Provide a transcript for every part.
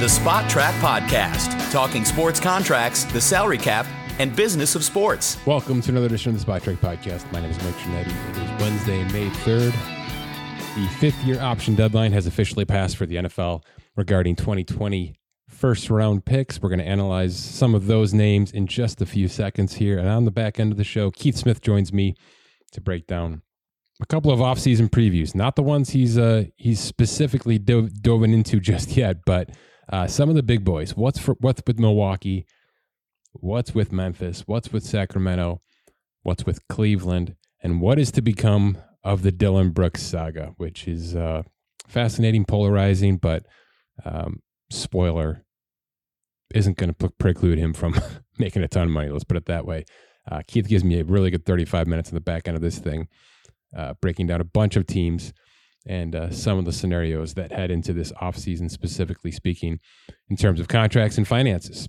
The Spotrac Podcast, talking sports contracts, the salary cap, and business of sports. Welcome to another edition of the Spotrac Podcast. My name is Mike Ginnitti. It is Wednesday, May 3rd. The fifth year option deadline has officially passed for the NFL regarding 2020 first round picks. We're going to analyze some of those names in just a few seconds here. And on the back end of the show, Keith Smith joins me to break down a couple of offseason previews. Not the ones he's uh, he's specifically dove, dove into just yet, but uh, some of the big boys. What's for what's with Milwaukee? What's with Memphis? What's with Sacramento? What's with Cleveland? And what is to become of the Dillon Brooks saga, which is uh, fascinating, polarizing, but um, spoiler isn't going to preclude him from making a ton of money. Let's put it that way. Uh, Keith gives me a really good 35 minutes in the back end of this thing, uh, breaking down a bunch of teams and uh, some of the scenarios that head into this offseason, specifically speaking, in terms of contracts and finances.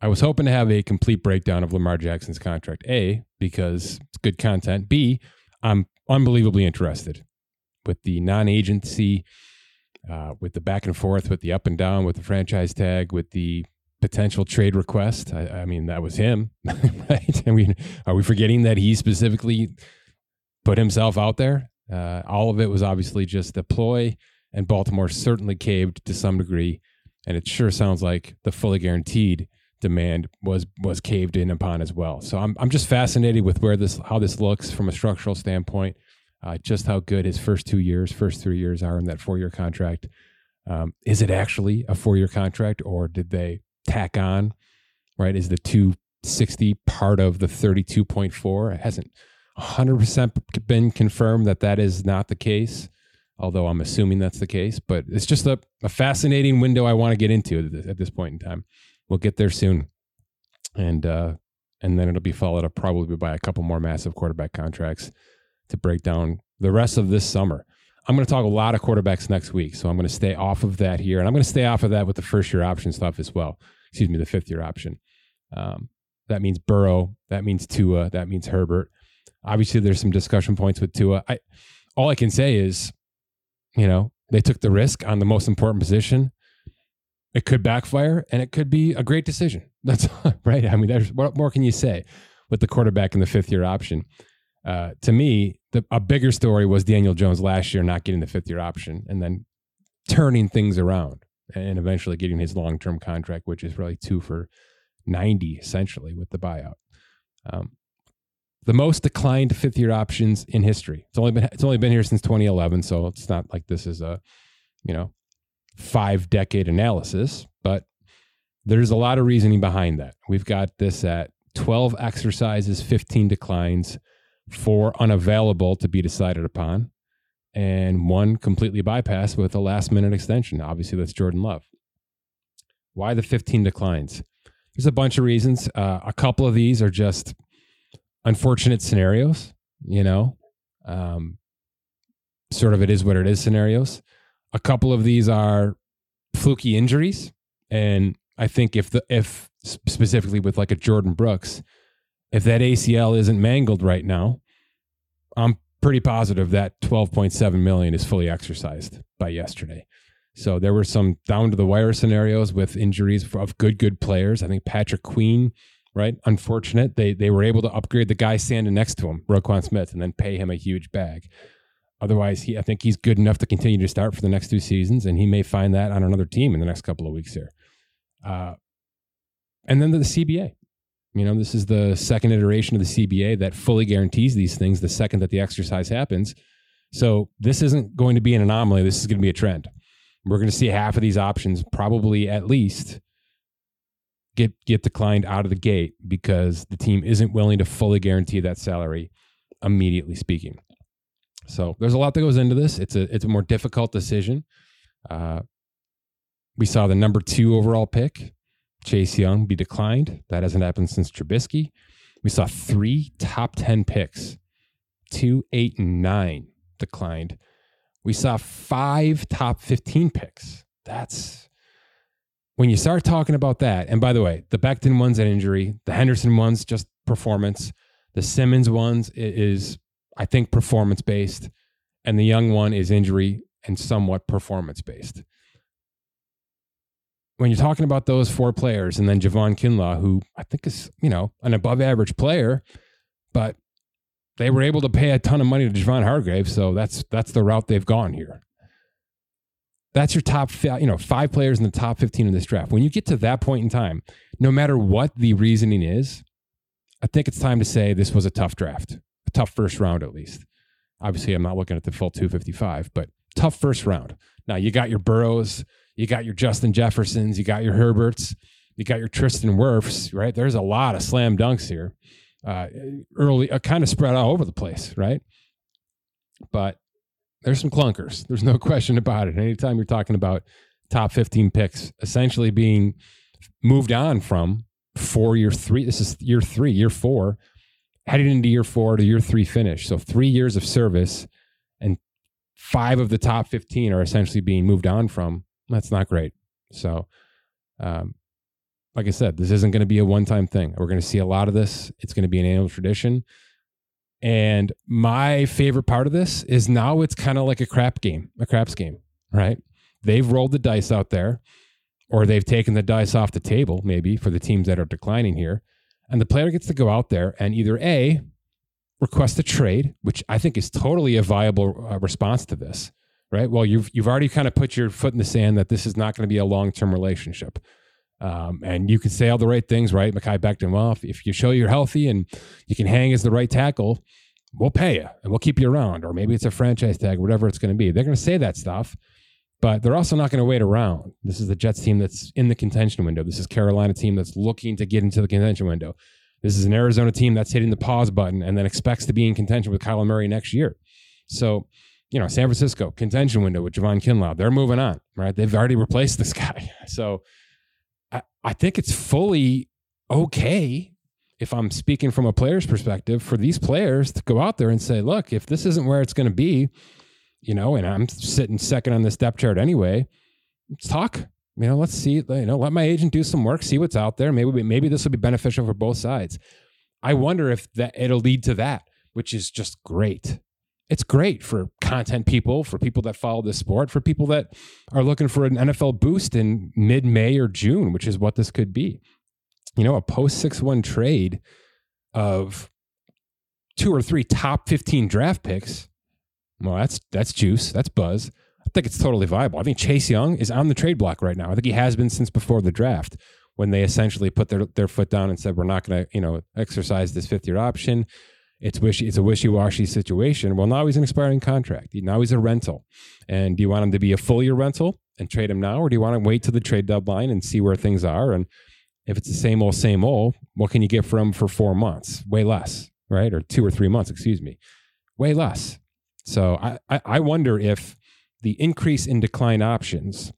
I was hoping to have a complete breakdown of Lamar Jackson's contract. A, because it's good content. B, I'm unbelievably interested with the non agency, uh, with the back and forth, with the up and down, with the franchise tag, with the potential trade request. I, I mean, that was him, right? I mean, are we forgetting that he specifically put himself out there? Uh, all of it was obviously just a ploy, and Baltimore certainly caved to some degree. And it sure sounds like the fully guaranteed demand was was caved in upon as well. So I'm I'm just fascinated with where this how this looks from a structural standpoint. Uh, just how good his first two years, first three years are in that four year contract. Um, is it actually a four year contract, or did they tack on? Right? Is the two sixty part of the thirty two point four? It hasn't 100% been confirmed that that is not the case, although I'm assuming that's the case. But it's just a, a fascinating window I want to get into at this point in time. We'll get there soon. And, uh, and then it'll be followed up probably by a couple more massive quarterback contracts to break down the rest of this summer. I'm going to talk a lot of quarterbacks next week, so I'm going to stay off of that here, and I'm going to stay off of that with the first year option stuff as well. Excuse me, the fifth year option. Um, that means Burrow. That means Tua. That means Herbert. Obviously, there's some discussion points with Tua. I all I can say is, you know, they took the risk on the most important position. It could backfire, and it could be a great decision. That's right. I mean, there's what more can you say with the quarterback in the fifth year option? Uh, to me, the, a bigger story was Daniel Jones last year not getting the fifth year option, and then turning things around and eventually getting his long term contract, which is really two for ninety essentially with the buyout. Um, the most declined fifth year options in history. It's only been it's only been here since 2011, so it's not like this is a you know five decade analysis, but there's a lot of reasoning behind that. We've got this at 12 exercises, 15 declines, four unavailable to be decided upon, and one completely bypassed with a last minute extension. Obviously, that's Jordan Love. Why the 15 declines? There's a bunch of reasons. Uh, a couple of these are just unfortunate scenarios, you know, um, sort of it is what it is scenarios. A couple of these are fluky injuries, and I think if the if specifically with like a Jordyn Brooks, if that ACL isn't mangled right now, I'm pretty positive that 12.7 million is fully exercised by yesterday. So there were some down to the wire scenarios with injuries of good good players. I think Patrick Queen right? Unfortunate. They they were able to upgrade the guy standing next to him, Roquan Smith, and then pay him a huge bag. Otherwise, he I think he's good enough to continue to start for the next two seasons, and he may find that on another team in the next couple of weeks here. Uh, and then the, the CBA. You know, this is the second iteration of the CBA that fully guarantees these things the second that the exercise happens. So this isn't going to be an anomaly. This is going to be a trend. We're going to see half of these options, probably at least, get get declined out of the gate because the team isn't willing to fully guarantee that salary immediately speaking. So there's a lot that goes into this. It's a it's a more difficult decision. Uh, we saw the number two overall pick, Chase Young, be declined. That hasn't happened since Trubisky. We saw three top ten picks, two, eight, and nine declined. We saw five top fifteen picks. That's when you start talking about that, and by the way, the Becton one's an injury, the Henderson one's just performance, the Simmons one's is, I think, performance based, and the Young one is injury and somewhat performance based. when you're talking about those four players and then Javon Kinlaw, who I think is, you know, an above average player, but they were able to pay a ton of money to Javon Hargrave. So that's that's the route they've gone here. That's your top, you know, five players in the top 15 in this draft. When you get to that point in time, no matter what the reasoning is, I think it's time to say this was a tough draft, a tough first round at least. Obviously, I'm not looking at the full 255, but tough first round. Now you got your Burrows, you got your Justin Jeffersons, you got your Herberts, you got your Tristan Wirfs, right? There's a lot of slam dunks here. Uh, early, uh, kind of spread all over the place, right? But there's some clunkers. There's no question about it. Anytime you're talking about top 15 picks essentially being moved on from for year three, this is year three, year four, heading into year four to year three finish. So three years of service and five of the top 15 are essentially being moved on from. That's not great. So, um, like I said, this isn't going to be a one time thing. We're going to see a lot of this. It's going to be an annual tradition. And my favorite part of this is now it's kind of like a crap game, a craps game, right? They've rolled the dice out there, or they've taken the dice off the table, maybe for the teams that are declining here. And the player gets to go out there and either A, request a trade, which I think is totally a viable uh, response to this, right? Well, you've, you've already kind of put your foot in the sand that this is not going to be a long term relationship. Um, and you can say all the right things, right? Mekhi Becton, well, if, if you show you're healthy and you can hang as the right tackle, we'll pay you and we'll keep you around. Or maybe it's a franchise tag, whatever it's going to be. They're going to say that stuff, but they're also not going to wait around. This is the Jets team that's in the contention window. This is Carolina team that's looking to get into the contention window. This is an Arizona team that's hitting the pause button and then expects to be in contention with Kyler Murray next year. So, you know, San Francisco contention window with Javon Kinlaw, they're moving on, right? They've already replaced this guy. So I, think it's fully okay if I'm speaking from a player's perspective for these players to go out there and say, look, if this isn't where it's going to be, you know, and I'm sitting second on this depth chart anyway, let's talk. You know, let's see, you know, let my agent do some work, see what's out there. Maybe maybe this will be beneficial for both sides. I wonder if that it'll lead to that, which is just great it's great for content people, for people that follow the sport, for people that are looking for an NFL boost in mid May or June, which is what this could be. You know, a post 6 1 trade of two or three top 15 draft picks. Well, that's that's juice. That's buzz. I think it's totally viable. I think Chase Young is on the trade block right now. I think he has been since before the draft when they essentially put their, their foot down and said, we're not going to, you know, exercise this fifth year option it's wishy it's a wishy-washy situation. Well, now he's an expiring contract. Now he's a rental. And do you want him to be a full year rental and trade him now, or do you want to wait to the trade deadline and see where things are? And if it's the same old, same old, what can you get from him for four months? Way less, right? Or two or three months, excuse me. Way less. So I, I, I wonder if the increase in decline options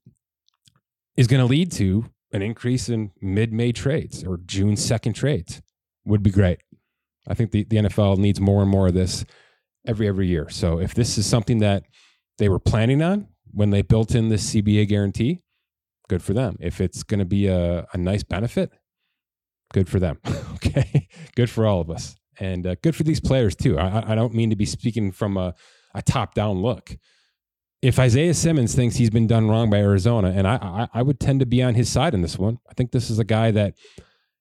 is going to lead to an increase in mid-May trades or June 2nd trades. Would be great. I think the, the NFL needs more and more of this every every year. So if this is something that they were planning on when they built in this CBA guarantee, good for them. If it's going to be a, a nice benefit, good for them. okay, good for all of us, and uh, good for these players too. I, I don't mean to be speaking from a, a top down look. If Isaiah Simmons thinks he's been done wrong by Arizona, and I, I, I would tend to be on his side in this one. I think this is a guy that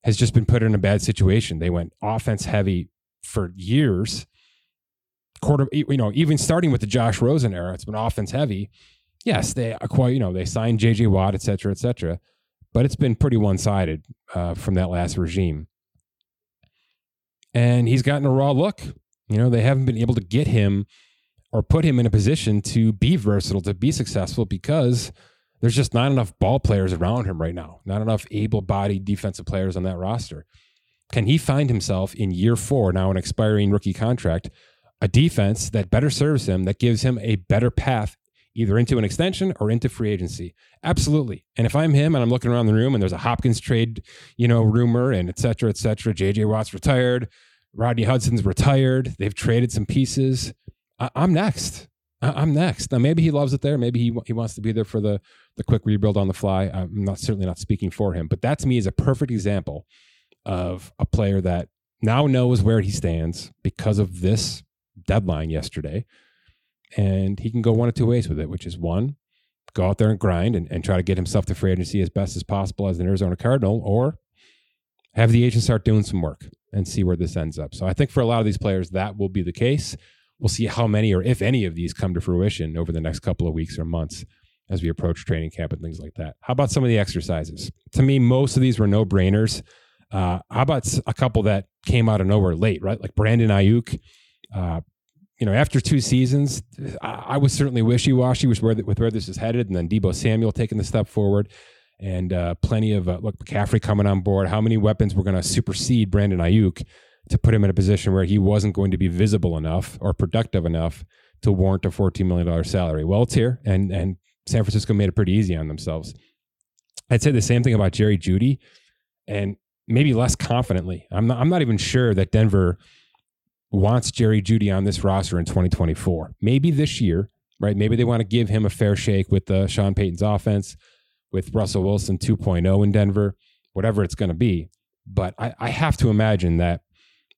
has just been put in a bad situation. They went offense heavy for years. Quarter, you know, even starting with the Josh Rosen era, it's been offense heavy. Yes, they acquire, you know, they signed J.J. Watt, et cetera, et cetera, but it's been pretty one sided uh, from that last regime. And he's gotten a raw look. You know, they haven't been able to get him or put him in a position to be versatile, to be successful because there's just not enough ball players around him right now, not enough able bodied defensive players on that roster. Can he find himself in year four, now an expiring rookie contract, a defense that better serves him, that gives him a better path either into an extension or into free agency? Absolutely. And if I'm him and I'm looking around the room and there's a Hopkins trade, you know, rumor and et cetera, et cetera, JJ Watt's retired, Rodney Hudson's retired, they've traded some pieces. I- I'm next. I'm next. Now, maybe he loves it there. Maybe he he wants to be there for the the quick rebuild on the fly. I'm not certainly not speaking for him, but that to me is a perfect example of a player that now knows where he stands because of this deadline yesterday, and he can go one of two ways with it, which is one, go out there and grind and, and try to get himself to free agency as best as possible as an Arizona Cardinal, or have the agent start doing some work and see where this ends up. So I think for a lot of these players, that will be the case. We'll see how many or if any of these come to fruition over the next couple of weeks or months as we approach training camp and things like that. How about some of the exercises? To me, most of these were no brainers. Uh, how about a couple that came out of nowhere late, right? Like Brandon Aiyuk. Uh, you know, after two seasons, I, I was certainly wishy washy with where, with where this is headed. And then Deebo Samuel taking the step forward and uh, plenty of uh, look McCaffrey coming on board. How many weapons were going to supersede Brandon Aiyuk to put him in a position where he wasn't going to be visible enough or productive enough to warrant a $14 million salary? Well, it's here, and and San Francisco made it pretty easy on themselves. I'd say the same thing about Jerry Jeudy and maybe less confidently. I'm not, I'm not even sure that Denver wants Jerry Jeudy on this roster in 2024. Maybe this year, right? Maybe they want to give him a fair shake with the Sean Payton's offense with Russell Wilson 2.0 in Denver, whatever it's going to be. But I, I have to imagine that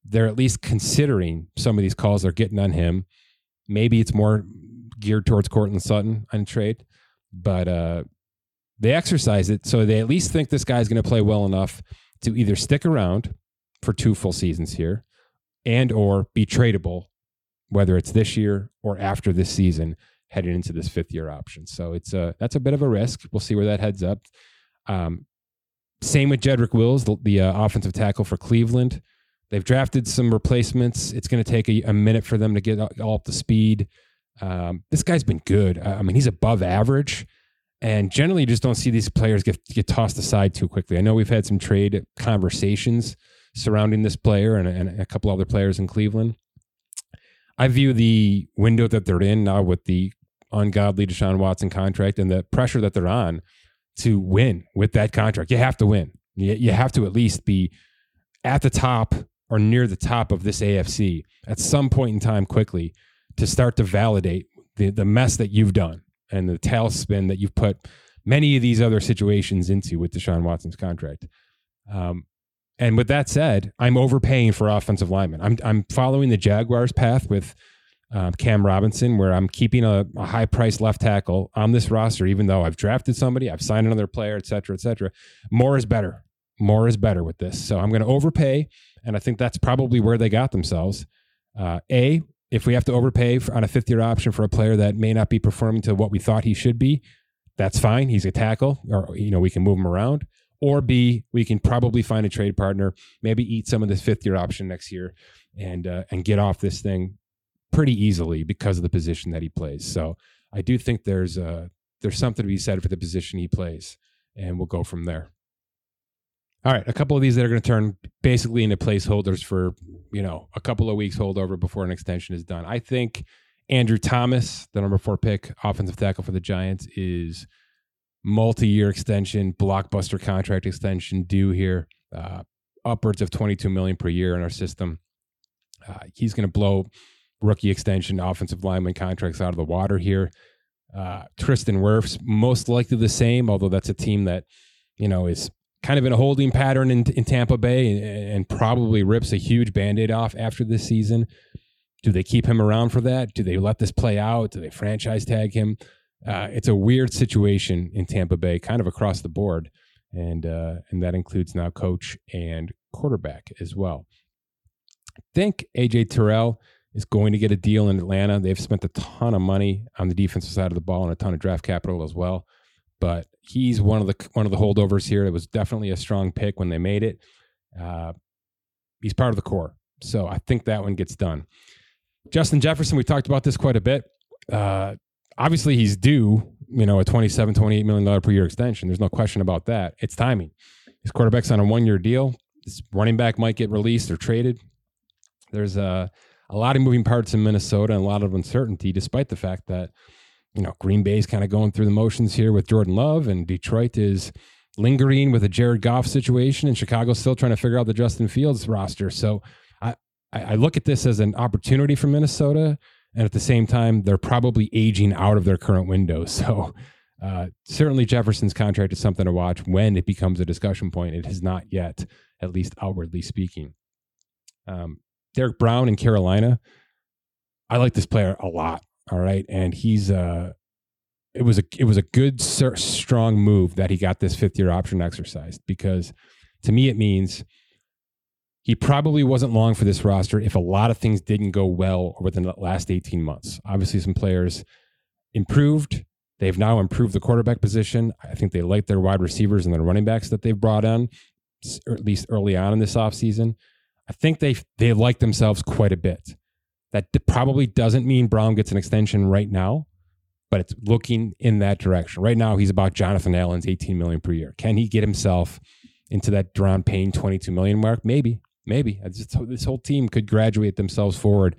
they're at least considering some of these calls they're getting on him. Maybe it's more geared towards Courtland Sutton on trade, but uh, they exercise it so they at least think this guy's going to play well enough to either stick around for two full seasons here and or be tradable, whether it's this year or after this season heading into this fifth year option. So it's a that's a bit of a risk. We'll see where that heads up. Um, same with Jedrick Wills, the, the uh, offensive tackle for Cleveland. They've drafted some replacements. It's going to take a, a, minute for them to get all up to speed. Um, this guy's been good. I mean, he's above average, and generally, you just don't see these players get get tossed aside too quickly. I know we've had some trade conversations surrounding this player and, and a couple other players in Cleveland. I view the window that they're in now with the ungodly Deshaun Watson contract and the pressure that they're on to win with that contract. You have to win. You, you have to at least be at the top or near the top of this AFC at some point in time quickly to start to validate the, the mess that you've done and the tailspin that you've put many of these other situations into with Deshaun Watson's contract. Um, and with that said, I'm overpaying for offensive linemen. I'm I'm following the Jaguars path with um, Cam Robinson, where I'm keeping a, a high price left tackle on this roster, even though I've drafted somebody, I've signed another player, et cetera, et cetera. More is better. More is better with this. So I'm going to overpay, and I think that's probably where they got themselves. Uh, a, if we have to overpay for, on a fifth year option for a player that may not be performing to what we thought he should be, that's fine. He's a tackle, or you know we can move him around. Or B, we can probably find a trade partner, maybe eat some of this fifth year option next year, and uh, and get off this thing pretty easily because of the position that he plays. So I do think there's uh there's something to be said for the position he plays, and we'll go from there. All right, a couple of these that are going to turn basically into placeholders for you know a couple of weeks holdover before an extension is done. I think Andrew Thomas, the number four pick, offensive tackle for the Giants, is multi-year extension, blockbuster contract extension due here, uh, upwards of 22 million per year in our system. Uh, he's going to blow rookie extension, offensive lineman contracts out of the water here. Uh, Tristan Wirfs, most likely the same, although that's a team that, you know, is kind of in a holding pattern in, in Tampa Bay and, and probably rips a huge band aid off after this season. Do they keep him around for that? Do they let this play out? Do they franchise tag him? Uh, it's a weird situation in Tampa Bay, kind of across the board, and uh, and that includes now coach and quarterback as well. I think AJ Terrell is going to get a deal in Atlanta. They've spent a ton of money on the defensive side of the ball and a ton of draft capital as well. But he's one of the one of the holdovers here. It was definitely a strong pick when they made it. Uh, he's part of the core, so I think that one gets done. Justin Jefferson, we talked about this quite a bit. Uh, obviously he's due, you know, a 27, 28 million dollar per year extension. There's no question about that. It's timing. His quarterback's on a one year deal. His running back might get released or traded. There's a, a lot of moving parts in Minnesota and a lot of uncertainty, despite the fact that, you know, Green Bay's kind of going through the motions here with Jordan Love and Detroit is lingering with a Jared Goff situation and Chicago's still trying to figure out the Justin Fields roster. So I, I look at this as an opportunity for Minnesota and at the same time, they're probably aging out of their current window. So uh, certainly Jefferson's contract is something to watch when it becomes a discussion point. It has not yet, at least outwardly speaking. Um, Derrick Brown in Carolina, I like this player a lot. All right, and he's uh, it was a it was a good strong move that he got this fifth year option exercised because to me it means he probably wasn't long for this roster if a lot of things didn't go well over the last 18 months. Obviously, some players improved. They've now improved the quarterback position. I think they like their wide receivers and their running backs that they've brought in or at least early on in this offseason. I think they they like themselves quite a bit. That probably doesn't mean Brown gets an extension right now, but it's looking in that direction. Right now, he's about Jonathan Allen's 18 million per year. Can he get himself into that Daron Payne 22 million mark? Maybe. Maybe this whole team could graduate themselves forward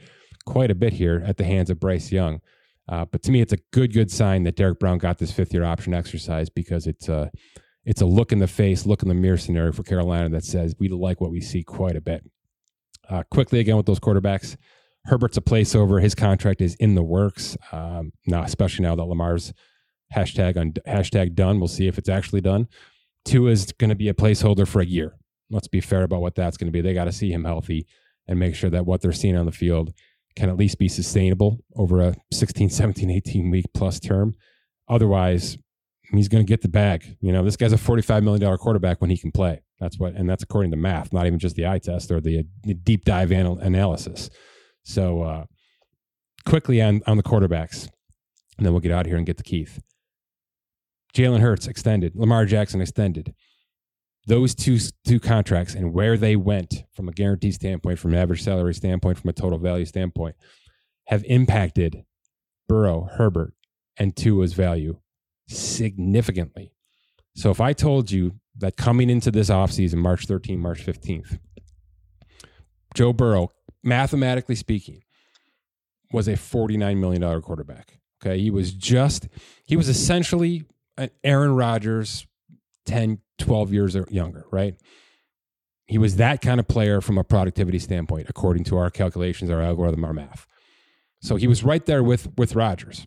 quite a bit here at the hands of Bryce Young. Uh, but to me, it's a good, good sign that Derrick Brown got this fifth year option exercise because it's a, it's a look in the face, look in the mirror scenario for Carolina that says we like what we see quite a bit. Uh, quickly again with those quarterbacks, Herbert's a placeover. His contract is in the works um, now, especially now that Lamar's hashtag on hashtag done. We'll see if it's actually done. Tua is going to be a placeholder for a year let's be fair about what that's going to be. They got to see him healthy and make sure that what they're seeing on the field can at least be sustainable over a 16, 17, 18 week plus term. Otherwise, he's going to get the bag. You know, this guy's a $45 million quarterback when he can play. That's what, and that's according to math, not even just the eye test or the, the deep dive anal- analysis. So, uh, quickly on, on the quarterbacks, and then we'll get out here and get to Keith. Jalen Hurts extended, Lamar Jackson extended those two two contracts and where they went from a guarantee standpoint, from an average salary standpoint, from a total value standpoint, have impacted Burrow, Herbert, and Tua's value significantly. So if I told you that coming into this offseason, March 13th, March 15th, Joe Burrow, mathematically speaking, was a $49 million quarterback. Okay. He was just, he was essentially an Aaron Rodgers 10, 12 years younger, right? He was that kind of player from a productivity standpoint, according to our calculations, our algorithm, our math. So he was right there with with Rodgers.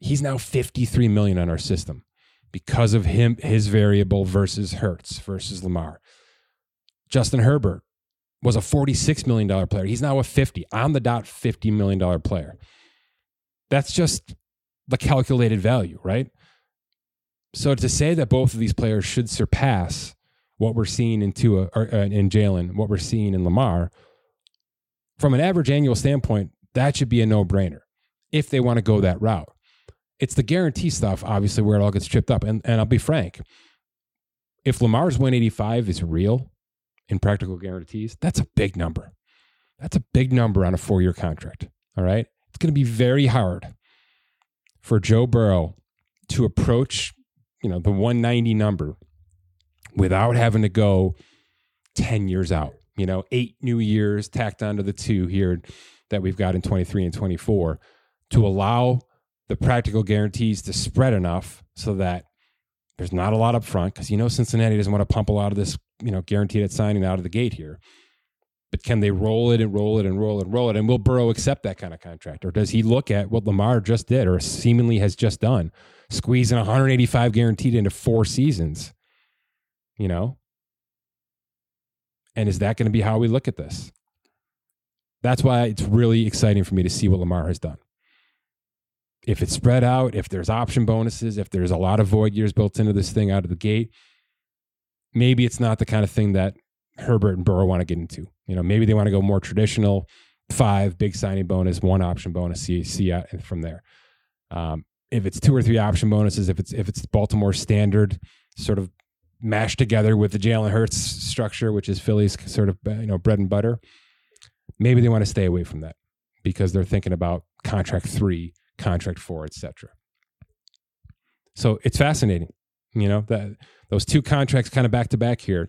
He's now 53 million on our system because of him, his variable versus Hurts versus Lamar. Justin Herbert was a $46 million player. He's now a 50 on the dot $50 million player. That's just the calculated value, right? So to say that both of these players should surpass what we're seeing in Tua uh, in Jalen, what we're seeing in Lamar, from an average annual standpoint, that should be a no-brainer if they want to go that route. It's the guarantee stuff, obviously, where it all gets tripped up. And and I'll be frank, if Lamar's 185 is real in practical guarantees, that's a big number. That's a big number on a four-year contract. All right. It's going to be very hard for Joe Burrow to approach you know the 190 number without having to go 10 years out you know eight new years tacked onto the two here that we've got in 23 and 24 to allow the practical guarantees to spread enough so that there's not a lot up front because you know Cincinnati doesn't want to pump a lot of this you know guaranteed at signing out of the gate here but can they roll it and roll it and roll it and roll it? And will Burrow accept that kind of contract? Or does he look at what Lamar just did or seemingly has just done, squeezing 185 guaranteed into four seasons? You know? And is that going to be how we look at this? That's why it's really exciting for me to see what Lamar has done. If it's spread out, if there's option bonuses, if there's a lot of void years built into this thing out of the gate, maybe it's not the kind of thing that Herbert and Burrow want to get into. You know, maybe they want to go more traditional, five big signing bonus, one option bonus, see see from there. Um, if it's two or three option bonuses, if it's if it's Baltimore standard, sort of mashed together with the Jalen Hurts structure, which is Philly's sort of you know bread and butter, maybe they want to stay away from that because they're thinking about contract three, contract four, etc. So it's fascinating, you know that those two contracts kind of back to back here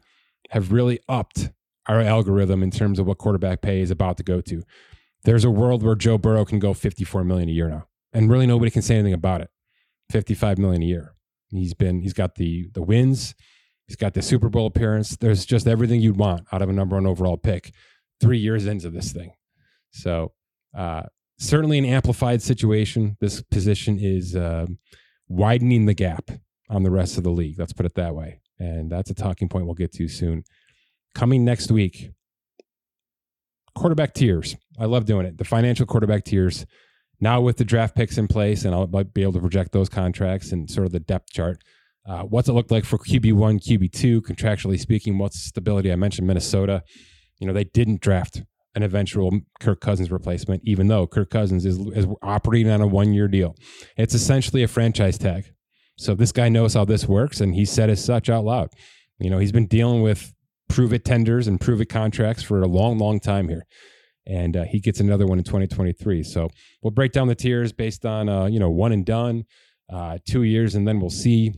have really upped our algorithm in terms of what quarterback pay is about to go to. There's a world where Joe Burrow can go 54 million a year now, and really nobody can say anything about it. 55 million a year. He's been he's got the the wins, he's got the Super Bowl appearance. There's just everything you'd want out of a number one overall pick. Three years into this thing, so uh, certainly an amplified situation. This position is uh, widening the gap on the rest of the league. Let's put it that way. And that's a talking point we'll get to soon. Coming next week, quarterback tiers. I love doing it. The financial quarterback tiers. Now with the draft picks in place, and I'll be able to project those contracts and sort of the depth chart. Uh, what's it look like for QB one, QB two, contractually speaking? What's stability? I mentioned Minnesota. You know, they didn't draft an eventual Kirk Cousins replacement, even though Kirk Cousins is, is operating on a one year deal. It's essentially a franchise tag. So this guy knows how this works, and he said as such out loud. You know, he's been dealing with prove it tenders and prove it contracts for a long, long time here. And uh, he gets another one in 2023. So we'll break down the tiers based on, uh, you know, one and done, uh, two years, and then we'll see,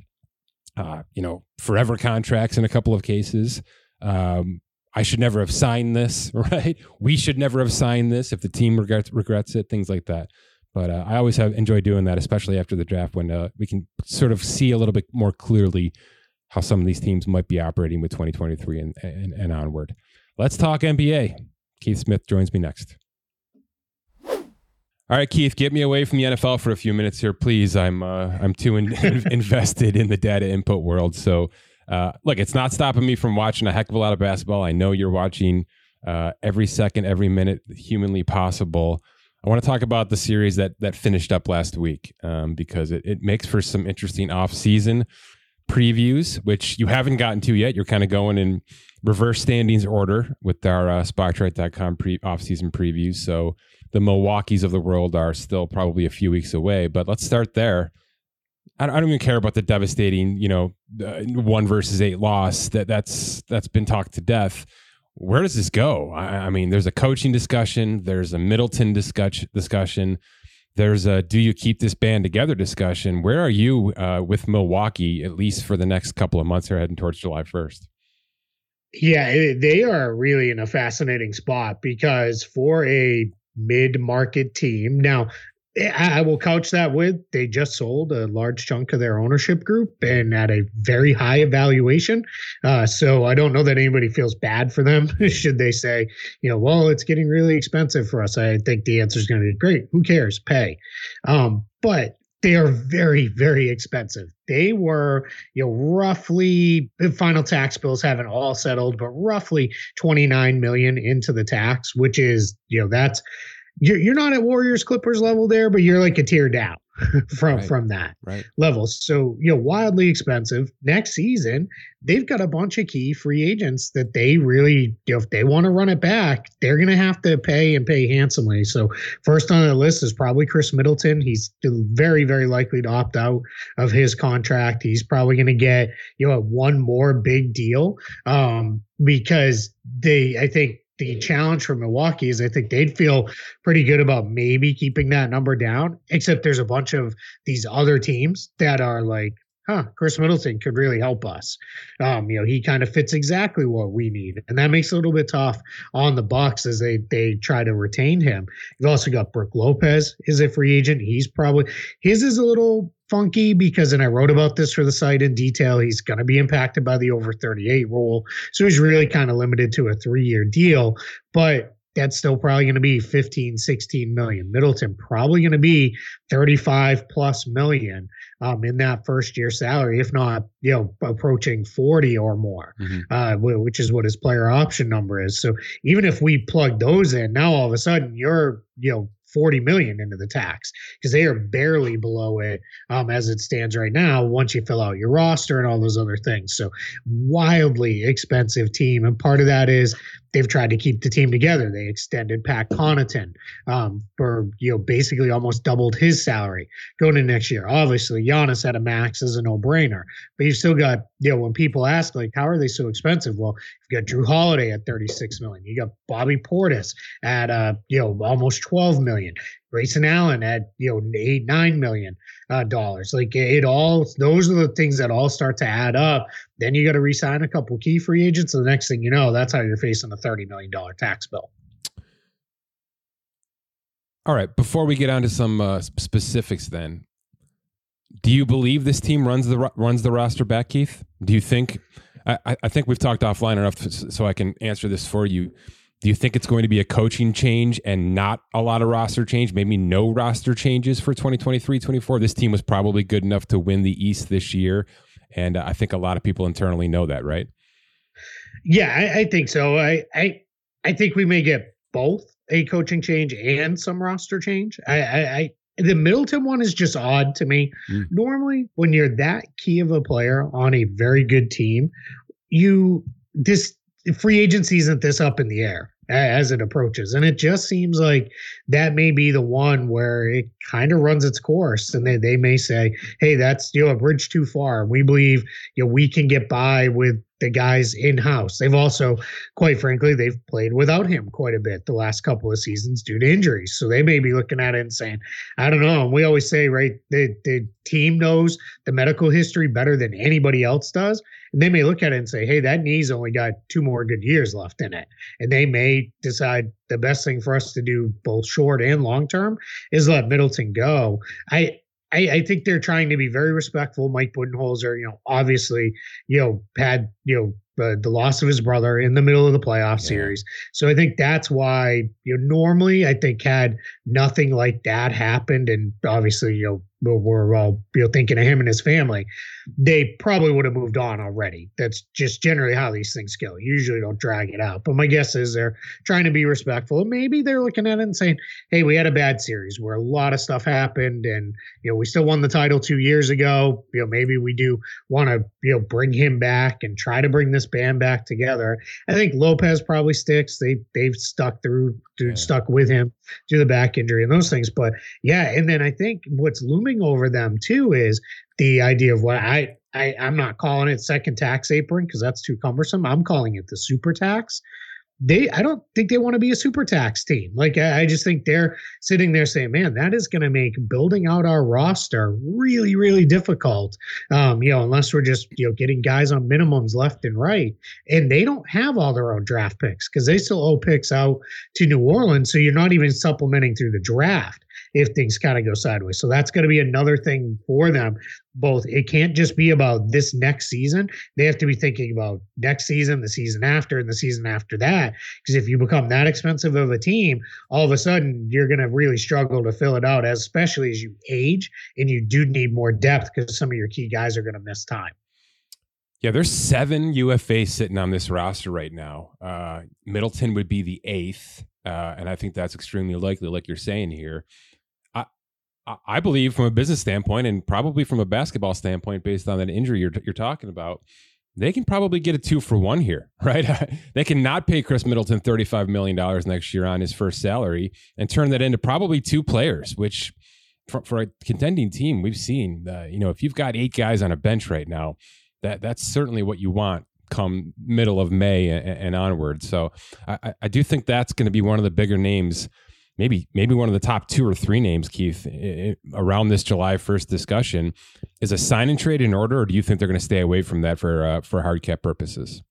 uh, you know, forever contracts in a couple of cases. Um, I should never have signed this, right? We should never have signed this if the team regrets, regrets it, things like that. But uh, I always have enjoyed doing that, especially after the draft when uh, we can sort of see a little bit more clearly how some of these teams might be operating with 2023 and, and, and onward. Let's talk NBA. Keith Smith joins me next. All right, Keith, get me away from the NFL for a few minutes here, please. I'm uh, I'm too in, invested in the data input world. So, uh, look, it's not stopping me from watching a heck of a lot of basketball. I know you're watching uh, every second, every minute humanly possible. I want to talk about the series that that finished up last week um, because it, it makes for some interesting off season previews, which you haven't gotten to yet. You're kind of going in reverse standings order with our uh, Spotrac.com pre off-season previews. So the Milwaukee's of the world are still probably a few weeks away. But let's start there. I don't, even care about the devastating, you know, uh, one versus eight loss that that's that's been talked to death where does this go? I, I, mean, there's a coaching discussion, there's a Middleton discuss, discussion, there's a do you keep this band together discussion. Where are you uh, with Milwaukee, at least for the next couple of months, Are heading towards July 1st? Yeah, they are really in a fascinating spot because for a mid market team, now I will couch that with they just sold a large chunk of their ownership group and at a very high evaluation. Uh, so I don't know that anybody feels bad for them. Should they say, you know, well, it's getting really expensive for us? I think the answer is going to be great. Who cares? Pay. Um, but they are very, very expensive. They were, you know, roughly the final tax bills haven't all settled, but roughly 29 million into the tax, which is, you know, that's you're you're not at Warriors Clippers level there, but you're like a tier down from right. from that right. level. So you know, wildly expensive. Next season, they've got a bunch of key free agents that they really, you know, if they want to run it back, they're going to have to pay and pay handsomely. So first on the list is probably Khris Middleton. He's very very likely to opt out of his contract. He's probably going to get you know one more big deal um, because they, I think the mm. challenge for Milwaukee is I think they'd feel pretty good about maybe keeping that number down, except there's a bunch of these other teams that are like, huh, Khris Middleton could really help us. Um, you know, he kind of fits exactly what we need. And that makes it a little bit tough on the Bucks as they they try to retain him. You've also got Brook Lopez is a free agent. He's probably his is a little funky because, and I wrote about this for the site in detail, he's going to be impacted by the over 38 rule. So he's really kind of limited to a three year deal. But that's still probably going to be 15, 16 million. Middleton probably going to be 35 plus million um, in that first year salary, if not, you know, approaching 40 or more, mm-hmm. uh, which is what his player option number is. So even if we plug those in, now all of a sudden you're, you know, 40 million into the tax because they are barely below it um, as it stands right now once you fill out your roster and all those other things so wildly expensive team and part of that is they've tried to keep the team together. They extended pat connaughton um, for you know basically almost doubled his salary going into next year. Obviously Giannis at a max is a no-brainer but you've still got you know when people ask like how are they so expensive? Well you've got Jrue Holiday at 36 million. You got bobby portis at uh you know almost 12 million million. Grayson Allen at you know eight nine million uh, dollars. Like it all, those are the things that all start to add up. Then you got to resign a couple key free agents, and the next thing you know, that's how you're facing a thirty million dollar tax bill. All right. Before we get on to some uh, specifics, then, do you believe this team runs the runs the roster back, Keith? Do you think? I, I think we've talked offline enough so I can answer this for you. Do you think it's going to be a coaching change and not a lot of roster change? Maybe no roster changes for 2023 24? This team was probably good enough to win the East this year. And I think a lot of people internally know that, right? Yeah, I, I think so. I, I I think we may get both a coaching change and some roster change. I, I, I the Middleton one is just odd to me. Mm. Normally, when you're that key of a player on a very good team, you this free agency isn't this up in the air as it approaches. And it just seems like that may be the one where it kind of runs its course. And they, they may say, hey, that's you know a bridge too far. We believe you know we can get by with the guys in house. They've also, quite frankly, they've played without him quite a bit the last couple of seasons due to injuries. So they may be looking at it and saying, I don't know. And we always say, right, the, the team knows the medical history better than anybody else does. And they may look at it and say, hey, that knee's only got two more good years left in it. And they may decide the best thing for us to do, both short and long term, is let Middleton go. I, I, I, think they're trying to be very respectful. Mike Budenholzer, you know, obviously, you know, had you know uh, the loss of his brother in the middle of the playoff yeah. series. So I think that's why you know normally I think had nothing like that happened, and obviously you know we're all uh, you know thinking of him and his family, they probably would have moved on already. That's just generally how these things go. You usually don't drag it out. But my guess is they're trying to be respectful. Maybe they're looking at it and saying, "Hey, we had a bad series where a lot of stuff happened, and you know we still won the title two years ago. You know maybe we do want to you know bring him back and try to bring this band back together." I think Lopez probably sticks. They they've stuck through, yeah. stuck with him through the back injury and those things. But yeah, and then I think what's looming over them too is the idea of what I, I I'm not calling it second tax apron because that's too cumbersome. I'm calling it the super tax. They I don't think they want to be a super tax team. Like I, I just think they're sitting there saying, man, that is going to make building out our roster really, really difficult. Um, you know, unless we're just, you know, getting guys on minimums left and right. And they don't have all their own draft picks because they still owe picks out to New Orleans. So you're not even supplementing through the draft if things kind of go sideways. So that's going to be another thing for them. Both it can't just be about this next season. They have to be thinking about next season, the season after, and the season after that. Because if you become that expensive of a team, all of a sudden you're going to really struggle to fill it out, especially as you age and you do need more depth because some of your key guys are going to miss time. Yeah, there's seven UFAs sitting on this roster right now. Uh, Middleton would be the eighth, uh, and I think that's extremely likely, like you're saying here. I believe from a business standpoint and probably from a basketball standpoint, based on that injury you're, you're talking about, they can probably get a two for one here, right? they cannot pay Khris Middleton $35 million next year on his first salary and turn that into probably two players, which for, for a contending team, we've seen, uh, you know, if you've got eight guys on a bench right now, that that's certainly what you want come middle of May and, and onward. So I, I do think that's going to be one of the bigger names maybe maybe one of the top two or three names, Keith, around this July first discussion. Is a sign and trade in order, or do you think they're going to stay away from that for uh, for hard cap purposes?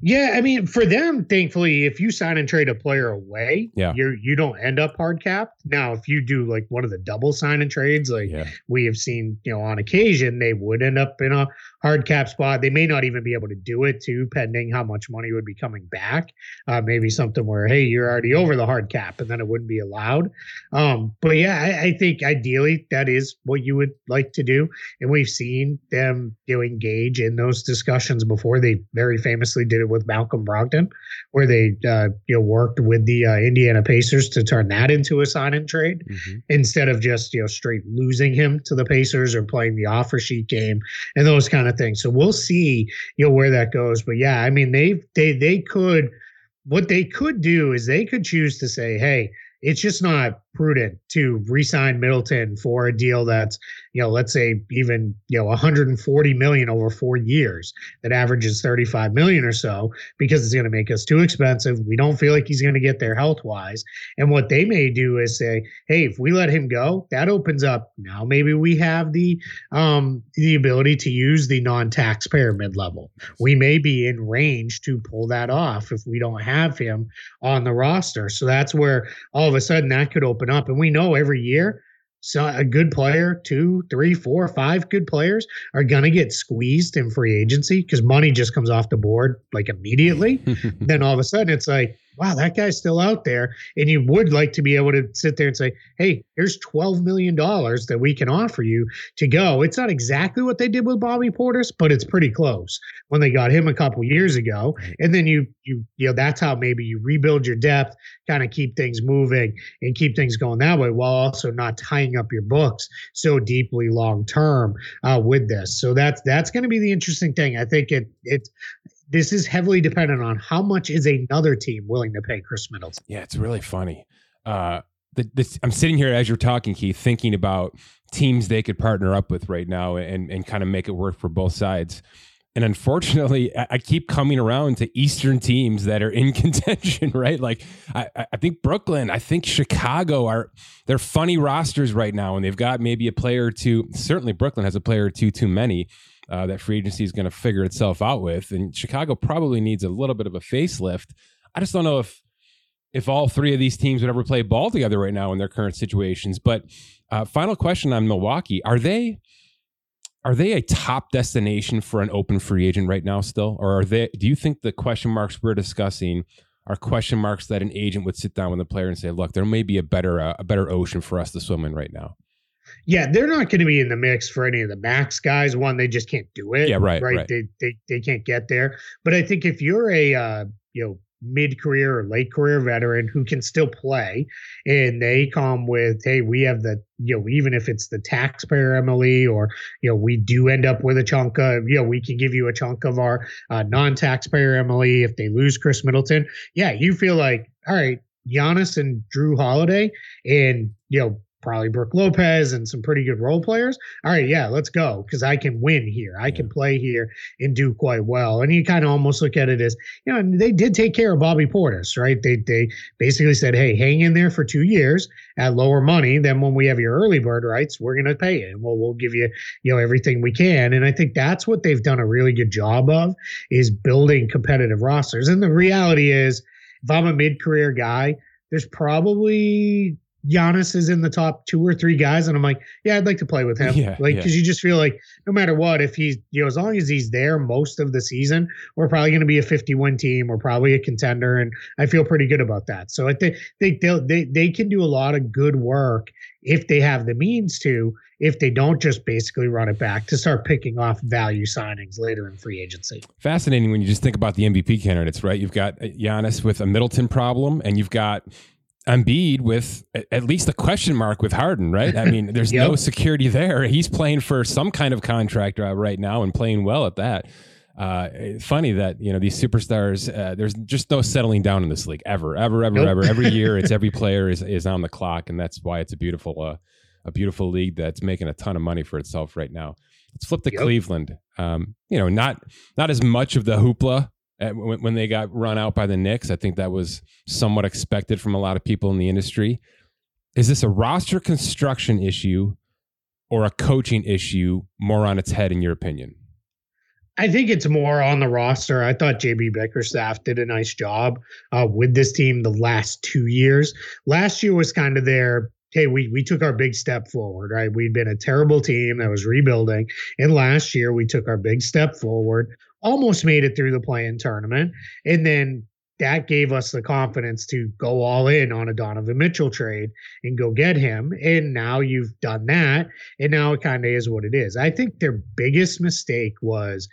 Yeah, I mean, for them, thankfully, if you sign and trade a player away, yeah, you you don't end up hard capped. Now, if you do like one of the double sign and trades, like yeah. we have seen, you know, on occasion, they would end up in a hard cap spot. They may not even be able to do it too, pending how much money would be coming back. Uh, maybe something where, hey, you're already over the hard cap, and then it wouldn't be allowed. Um, but yeah, I, I think ideally that is what you would like to do, and we've seen them you know engage in those discussions before. They very famously did it with Malcolm Brogdon, where they uh, you know worked with the uh, Indiana Pacers to turn that into a sign and trade mm-hmm. instead of just you know straight losing him to the Pacers or playing the offer sheet game and those kind of things. So we'll see you know where that goes. But yeah, I mean they they they could what they could do is they could choose to say, hey, it's just not prudent to re-sign Middleton for a deal that's, you know, let's say even, you know, 140 million over four years that averages 35 million or so because it's going to make us too expensive. We don't feel like he's going to get there health wise. And what they may do is say, hey, if we let him go, that opens up now maybe we have the um the ability to use the non-taxpayer mid-level. We may be in range to pull that off if we don't have him on the roster. So that's where all of a sudden that could open open up. And we know every year, so a good player, two, three, four, five good players are gonna get squeezed in free agency because money just comes off the board like immediately. then all of a sudden it's like, wow, that guy's still out there. And you would like to be able to sit there and say, hey, here's $12 million that we can offer you to go. It's not exactly what they did with Bobby Portis, but it's pretty close when they got him a couple years ago. And then you, you, you know, that's how maybe you rebuild your depth, kind of keep things moving and keep things going that way while also not tying up your books so deeply long term uh, with this. So that's, that's going to be the interesting thing. I think it, it, this is heavily dependent on how much is another team willing to pay Khris Middleton. Yeah, it's really funny. Uh, the, this, I'm sitting here as you're talking, Keith, thinking about teams they could partner up with right now and and kind of make it work for both sides. And unfortunately, I keep coming around to Eastern teams that are in contention, right? Like I, I think Brooklyn, I think Chicago are they're funny rosters right now, and they've got maybe a player or two. Certainly, Brooklyn has a player or two too many uh, that free agency is going to figure itself out with. And Chicago probably needs a little bit of a facelift. I just don't know if if all three of these teams would ever play ball together right now in their current situations. But uh, final question on Milwaukee: Are they are they a top destination for an open free agent right now still, or are they? Do you think the question marks we're discussing? Are question marks that an agent would sit down with a player and say, "Look, there may be a better uh, a better ocean for us to swim in right now." Yeah, they're not going to be in the mix for any of the max guys. One, they just can't do it. Yeah, right, right. right. They, they they can't get there. But I think if you're a uh, you know mid career or late career veteran who can still play, and they come with, hey, we have the you know even if it's the taxpayer MLE or you know we do end up with a chunk of you know we can give you a chunk of our uh, non-taxpayer MLE if they lose Khris Middleton. Yeah, you feel like all right, Giannis and Jrue Holiday and you know probably Brook Lopez and some pretty good role players. All right, yeah, let's go because I can win here. I can play here and do quite well. And you kind of almost look at it as, you know, they did take care of Bobby Portis, right? They they basically said, hey, hang in there for two years at lower money. Then when we have your early bird rights, we're going to pay you. And we'll we'll give you you know everything we can. And I think that's what they've done a really good job of is building competitive rosters. And the reality is, if I'm a mid career guy, there's probably Giannis is in the top two or three guys, and I'm like, yeah, I'd like to play with him. Yeah, like, because yeah. you just feel like no matter what, if he's, you know, as long as he's there most of the season, we're probably going to be a 51 team. We're probably a contender, and I feel pretty good about that. So I think they they they can do a lot of good work if they have the means to. If they don't just basically run it back to start picking off value signings later in free agency. Fascinating when you just think about the MVP candidates, right? You've got uh, Giannis with a Middleton problem, and you've got Embiid with at least a question mark with Harden, right? I mean, there's yep. no security there. He's playing for some kind of contract uh, right now and playing well at that. Uh, funny that you know these superstars. Uh, there's just no settling down in this league ever, ever, ever, nope. ever. Every year, it's every player is is on the clock, and that's why it's a beautiful, uh, a beautiful league that's making a ton of money for itself right now. Let's flip to yep. Cleveland. Um, you know, not not as much of the hoopla when, when they got run out by the Knicks. I think that was somewhat expected from a lot of people in the industry. Is this a roster construction issue or a coaching issue more on its head, in your opinion? I think it's more on the roster. I thought JB Bickerstaff did a nice job uh, with this team the last two years. Last year was kind of their hey, we we took our big step forward, right? We'd been a terrible team that was rebuilding, and last year we took our big step forward almost made it through the play-in tournament, and then that gave us the confidence to go all in on a Donovan Mitchell trade and go get him. And now you've done that, and now it kind of is what it is. I think their biggest mistake was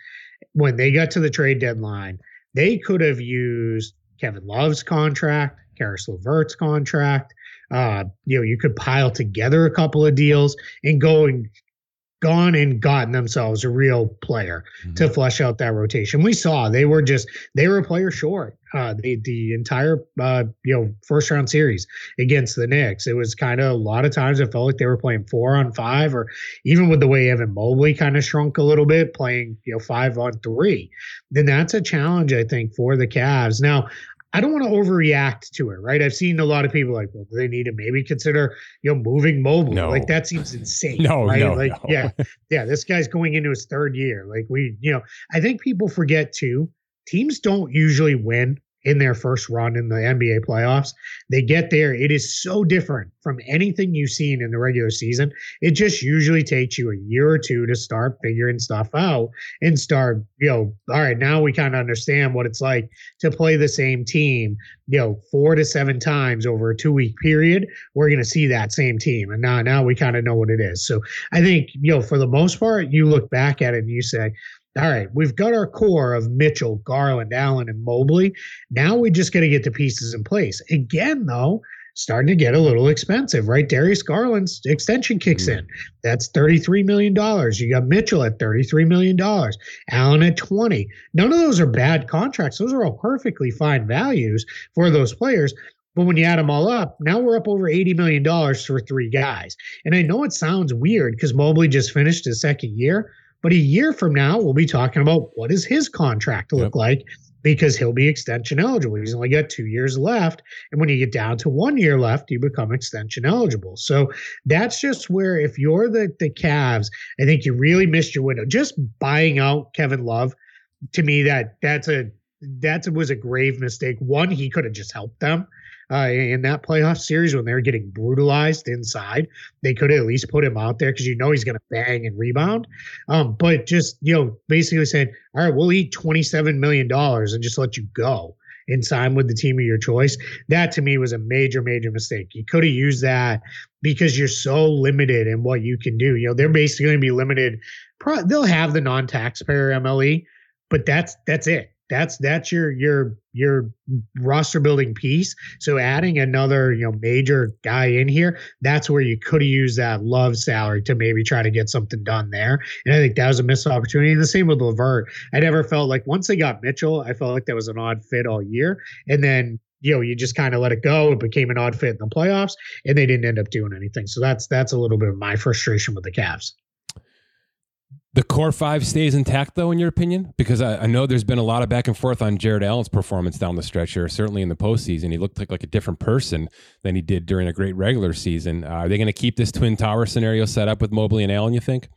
when they got to the trade deadline. They could have used Kevin Love's contract, Caris LeVert's contract. Uh, you know, you could pile together a couple of deals and go and gone and gotten themselves a real player mm-hmm. to flesh out that rotation. We saw they were just they were a player short. Uh, the the entire uh, you know first round series against the Knicks. It was kind of a lot of times it felt like they were playing four on five, or even with the way Evan Mobley kind of shrunk a little bit, playing you know five on three. Then that's a challenge I think for the Cavs. Now I don't want to overreact to it, right? I've seen a lot of people like, well, they need to maybe consider, you know, moving Mobley. No. Like that seems insane. no, right? no, like, no. yeah, yeah, this guy's going into his third year. Like we, you know, I think people forget too, teams don't usually win in their first run in the NBA playoffs. They get there. It is so different from anything you've seen in the regular season. It just usually takes you a year or two to start figuring stuff out and start, you know, all right, now we kind of understand what it's like to play the same team, you know, four to seven times over a two week period. We're going to see that same team. And now, now we kind of know what it is. So I think, you know, for the most part, you look back at it and you say, all right, we've got our core of Mitchell, Garland, Allen, and Mobley. Now we just got to get the pieces in place. Again, though, starting to get a little expensive, right? Darius Garland's extension kicks mm. in. That's $33 million. You got Mitchell at $33 million, Allen at 20. None of those are bad contracts. Those are all perfectly fine values for those players. But when you add them all up, now we're up over $80 million for three guys. And I know it sounds weird because Mobley just finished his second year, but a year from now, we'll be talking about what does his contract look yep. like because he'll be extension eligible. He's only got two years left. And when you get down to one year left, you become extension eligible. So that's just where, if you're the, the Cavs, I think you really missed your window. Just buying out Kevin Love, to me, that that's a that was a grave mistake. One, he could have just helped them uh, in that playoff series when they were getting brutalized inside. They could at least put him out there because you know he's going to bang and rebound. Um, but just, you know, basically saying, all right, we'll eat $27 million and just let you go and sign with the team of your choice. That to me was a major, major mistake. You could have used that because you're so limited in what you can do. You know, they're basically going to be limited. They'll have the non-taxpayer MLE, but that's that's it that's that's your your your roster building piece. So adding another you know major guy in here, that's where you could have used that love salary to maybe try to get something done there. And I think that was a missed opportunity. The same with LeVert. I never felt like once they got Mitchell, I felt like that was an odd fit all year. And then you know you just kind of let it go. It became an odd fit in the playoffs, and they didn't end up doing anything. So that's that's a little bit of my frustration with the Cavs. The core five stays intact, though, in your opinion? Because I, I, know there's been a lot of back and forth on Jarrett Allen's performance down the stretch here. Certainly in the postseason, he looked like, like a different person than he did during a great regular season. Uh, are they going to keep this twin tower scenario set up with Mobley and Allen? You think?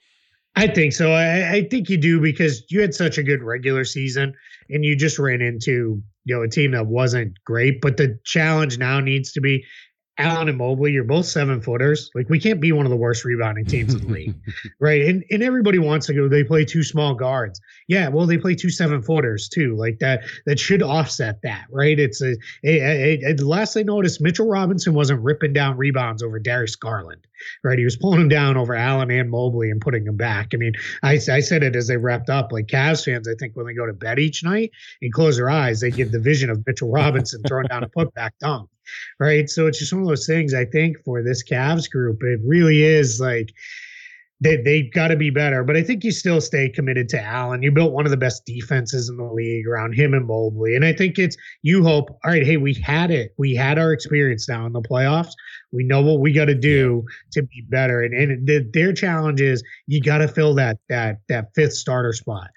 I think so. I, I think you do because you had such a good regular season, and you just ran into you know a team that wasn't great. But the challenge now needs to be Allen and Mobley, you're both seven footers. Like we can't be one of the worst rebounding teams in the league, right? And and everybody wants to go. They play two small guards. Yeah, well, they play two seven footers too. Like that. That should offset that, right? It's a, a, a, a the last I noticed, Mitchell Robinson wasn't ripping down rebounds over Darius Garland, right? He was pulling them down over Allen and Mobley and putting them back. I mean, I I said it as they wrapped up. Like Cavs fans, I think when they go to bed each night and close their eyes, they get the vision of Mitchell Robinson throwing down a putback dunk right? So it's just one of those things. I think for this Cavs group, it really is like they they've got to be better. But I think you still stay committed to Allen. You built one of the best defenses in the league around him and Mobley, and I think it's you hope. All right, hey, we had it. We had our experience now in the playoffs. We know what we got to do to be better. And and the, their challenge is you got to fill that that that fifth starter spot.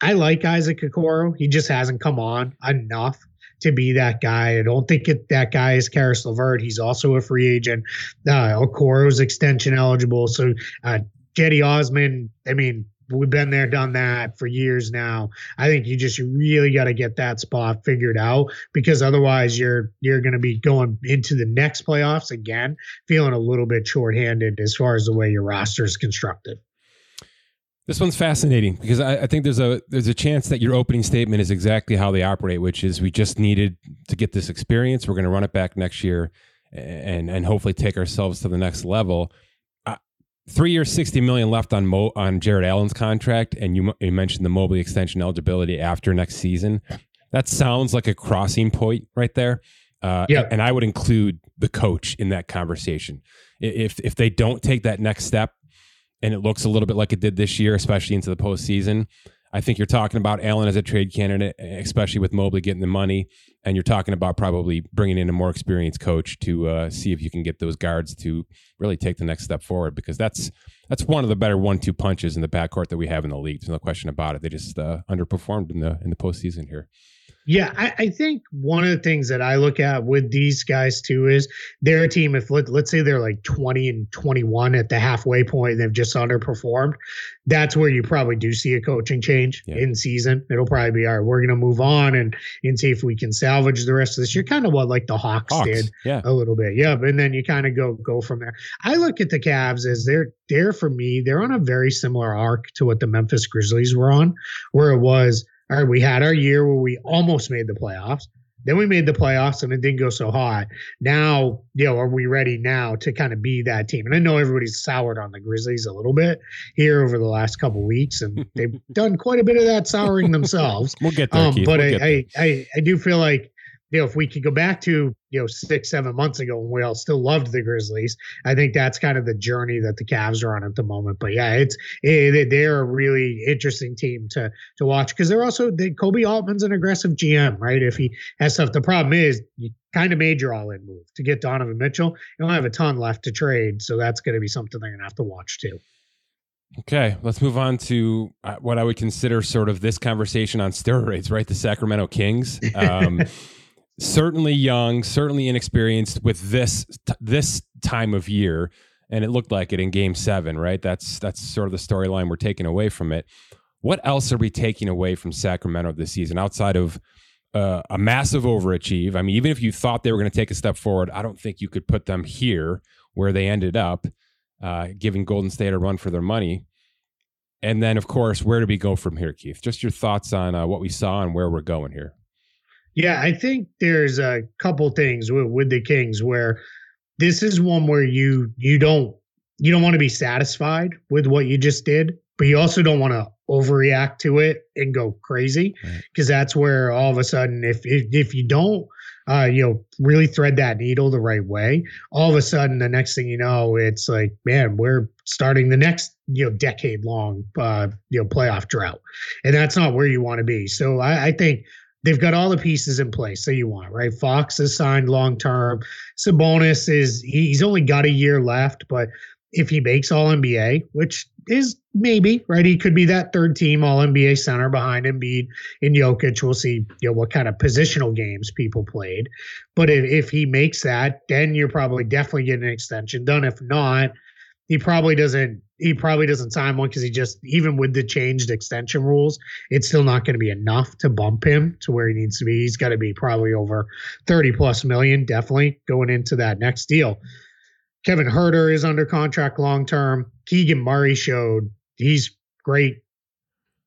I like Isaac Okoro. He just hasn't come on enough to be that guy. I don't think it, that guy is Caris LeVert. He's also a free agent. Uh, Okoro's extension eligible. So uh, Cedi Osman, I mean, we've been there, done that for years now. I think you just really got to get that spot figured out because otherwise you're you're going to be going into the next playoffs again feeling a little bit shorthanded as far as the way your roster is constructed. This one's fascinating because I, I, think there's a there's a chance that your opening statement is exactly how they operate, which is we just needed to get this experience. We're going to run it back next year, and and hopefully take ourselves to the next level. Uh, three years, sixty million left on Mo, on Jarrett Allen's contract, and you you mentioned the Mobley extension eligibility after next season. That sounds like a crossing point right there. Uh, yeah. and I would include the coach in that conversation. If if they don't take that next step and it looks a little bit like it did this year, especially into the postseason. I think you're talking about Allen as a trade candidate, especially with Mobley getting the money, and you're talking about probably bringing in a more experienced coach to uh, see if you can get those guards to really take the next step forward. Because that's that's one of the better one-two punches in the backcourt that we have in the league. There's no question about it. They just uh, underperformed in the in the postseason here. Yeah, I, I, think one of the things that I look at with these guys too is their team. If let, let's say they're like 20 and 21 at the halfway and they've just underperformed. That's where you probably do see a coaching change yeah. in season. It'll probably be all right. We're going to move on and and see if we can salvage the rest of this year. Kind of what like the Hawks, Hawks did, yeah, a little bit, yeah. And then you kind of go go from there. I look at the Cavs as they're they're for me. They're on a very similar arc to what the Memphis Grizzlies were on, where it was all right, we had our year where we almost made the playoffs. Then we made the playoffs and it didn't go so hot. Now, you know, are we ready now to kind of be that team? And I know everybody's soured on the Grizzlies a little bit here over the last couple weeks, and they've done quite a bit of that souring themselves. we'll get there, um, But we'll I, I, I, I do feel like you know, if we could go back to, you know, six, seven months ago when we all still loved the Grizzlies, I think that's kind of the journey that the Cavs are on at the moment. But yeah, it's it, they're a really interesting team to to watch because they're also they, Koby Altman's an aggressive GM, right? If he has stuff, the problem is you kind of made your all in move to get Donovan Mitchell. You don't have a ton left to trade, so that's going to be something they're going to have to watch too. Okay, let's move on to uh, what I would consider sort of this conversation on steroids, right? The Sacramento Kings. Um, certainly young, certainly inexperienced with this this time of year, and it looked like it in Game Seven. Right? That's that's sort of the storyline we're taking away from it. What else are we taking away from Sacramento this season outside of uh, a massive overachieve? I mean, even if you thought they were going to take a step forward, I don't think you could put them here where they ended up, uh, giving Golden State a run for their money. And then, of course, where do we go from here, Keith? Just your thoughts on uh, what we saw and where we're going here. Yeah, I think there's a couple things with, with the Kings where this is one where you you don't you don't want to be satisfied with what you just did, but you also don't want to overreact to it and go crazy because right. that's where all of a sudden if if, if you don't uh, you know, really thread that needle the right way, all of a sudden, the next thing you know, it's like, man, we're starting the next, you know, decade long, uh, you know, playoff drought. And that's not where you want to be. So I, I think they've got all the pieces in place that you want, right? Fox is signed long term. Sabonis is he's only got a year left, but if he makes All NBA, which is maybe right, he could be that third team All NBA center behind Embiid and Jokic. We'll see, you know, what kind of positional games people played. But if, if he makes that, then you're probably definitely getting an extension done. If not, he probably doesn't he probably doesn't sign one because he just even with the changed extension rules, it's still not going to be enough to bump him to where he needs to be. He's got to be probably over 30 plus million, definitely going into that next deal. Kevin Huerter is under contract long term. Keegan Murray showed he's great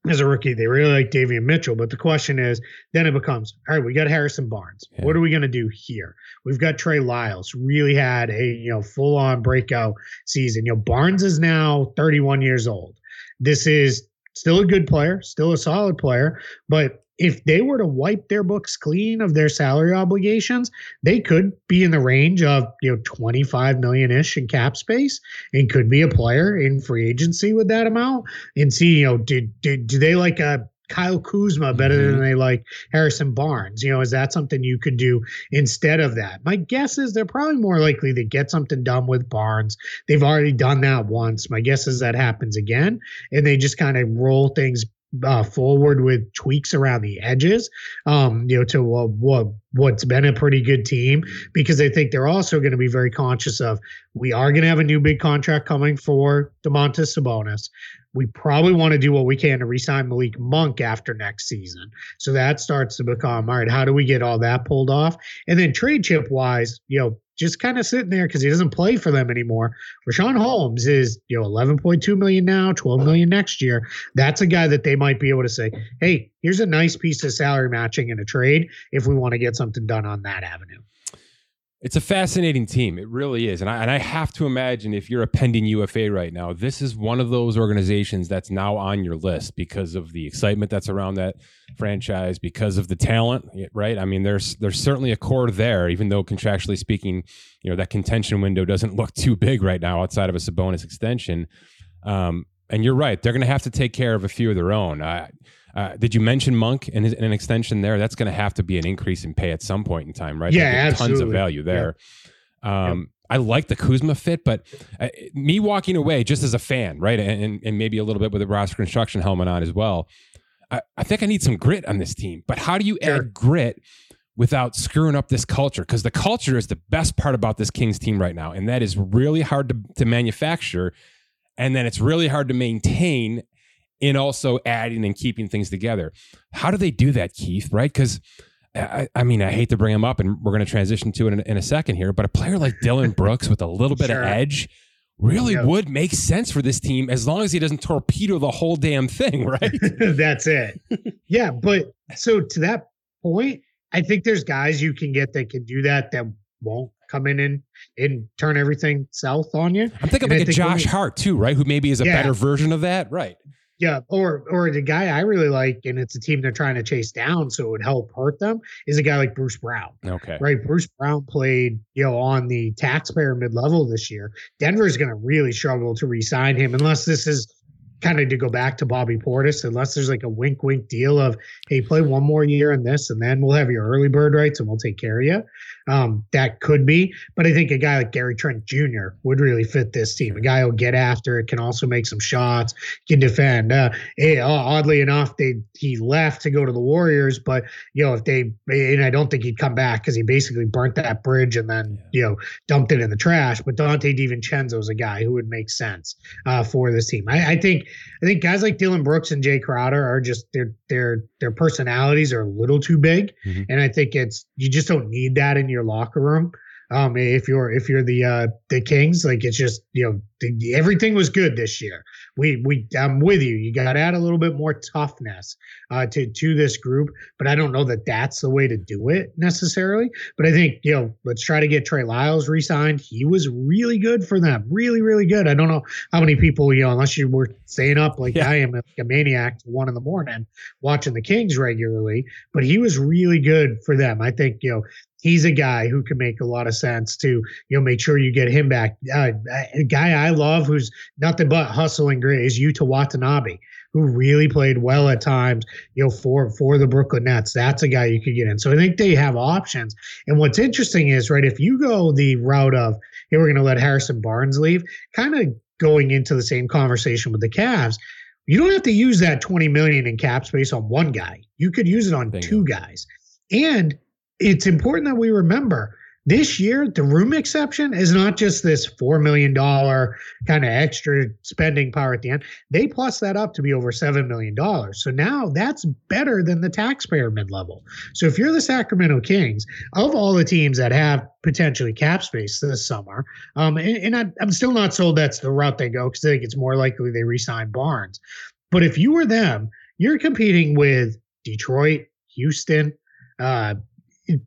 as a rookie. They really like Davion Mitchell, but the question is, then it becomes, all right, we got Harrison Barnes. Yeah. What are we going to do here? We've got Trey Lyles, really had a you know full on breakout season. You know, Barnes is now 31 years old. This is still a good player, still a solid player, but if they were to wipe their books clean of their salary obligations, they could be in the range of you know 25 million ish in cap space and could be a player in free agency with that amount. And see, you know, do do, do they like a Kyle Kuzma better mm-hmm. than they like Harrison Barnes? You know, is that something you could do instead of that? My guess is they're probably more likely to get something done with Barnes. They've already done that once. My guess is that happens again, and they just kind of roll things uh, forward with tweaks around the edges, um, you know, to uh, what what's been a pretty good team because I think they're also going to be very conscious of we are going to have a new big contract coming for Domantas Sabonis. We probably want to do what we can to resign Malik Monk after next season. So that starts to become all right. How do we get all that pulled off? And then trade chip wise, you know, just kind of sitting there because he doesn't play for them anymore. Richaun Holmes is, you know, 11.2 million now, 12 million next year. That's a guy that they might be able to say, hey, here's a nice piece of salary matching in a trade if we want to get something done on that avenue. It's a fascinating team. It really is. And I, and I have to imagine if you're a pending UFA right now, this is one of those organizations that's now on your list because of the excitement that's around that franchise, because of the talent, right? I mean, there's there's certainly a core there, even though contractually speaking, you know, that contention window doesn't look too big right now outside of a Sabonis extension. Um, and you're right; they're going to have to take care of a few of their own. I, uh, did you mention Monk and, an extension there? That's going to have to be an increase in pay at some point in time, right? Yeah, absolutely. Tons of value there. Yeah. Um, I like the Kuzma fit, but uh, me walking away just as a fan, right, and, and maybe a little bit with the roster construction helmet on as well. I, I think I need some grit on this team. But how do you sure. add grit without screwing up this culture? Because the culture is the best part about this Kings team right now. And that is really hard to, to manufacture. And then it's really hard to maintain in also adding and keeping things together. How do they do that, Keith? Right? Because I, I, mean, I hate to bring him up, and we're going to transition to it in, in, a second here. But a player like Dillon Brooks with a little bit sure. of edge really yeah. would make sense for this team as long as he doesn't torpedo the whole damn thing, right? That's it. Yeah, but so to that point, I think there's guys you can get that can do that that won't come in and, and turn everything south on you. I'm thinking and like I a Josh Hart too, right? Who maybe is a yeah. better version of that, right? Yeah, or or the guy I really like, and it's a team they're trying to chase down, so it would help hurt them. Is a guy like Bruce Brown. Okay, right. Bruce Brown played, you know, on the taxpayer mid level this year. Denver's going to really struggle to re-sign him unless this is kind of to go back to Bobby Portis, unless there's like a wink wink deal of, hey, play one more year in this and then we'll have your early bird rights and we'll take care of you. Um, that could be. But I think a guy like Gary Trent Jr. would really fit this team. A guy who'll get after it, can also make some shots, can defend. Uh, hey, oddly enough, they he left to go to the Warriors, but you know, if they and I don't think he'd come back because he basically burnt that bridge and then you know dumped it in the trash. But Donte DiVincenzo is a guy who would make sense uh, for this team. I, I think I think guys like Dillon Brooks and Jae Crowder are just their their their personalities are a little too big, mm-hmm. and I think it's you just don't need that in your locker room. Um, if you're if you're the uh, the Kings, like it's just you know the, everything was good this year. We we I'm with you. You got to add a little bit more toughness uh, to to this group, but I don't know that that's the way to do it necessarily. But I think you know let's try to get Trey Lyles re-signed. He was really good for them, really really good. I don't know how many people you know unless you were staying up like yeah. I am, like a maniac, one in the morning watching the Kings regularly, but he was really good for them. I think you know he's a guy who can make a lot of sense to you know make sure you get him back. Uh, a guy I love who's nothing but hustling great is Yuta Watanabe, who really played well at times. You know for for the Brooklyn Nets, that's a guy you could get in. So I think they have options. And what's interesting is right if you go the route of hey we're going to let Harrison Barnes leave, kind of going into the same conversation with the Cavs. You don't have to use that 20 million in cap space on one guy. You could use it on Bingo. two guys. And it's important that we remember this year the room exception is not just this $4 million kind of extra spending power at the end. They plus that up to be over $7 million so now that's better than the taxpayer mid-level so if you're the sacramento kings of all the teams that have potentially cap space this summer um, and, and I, i'm still not sold that's the route they go because i think it's more likely they resign barnes. But if you were them you're competing with detroit houston uh,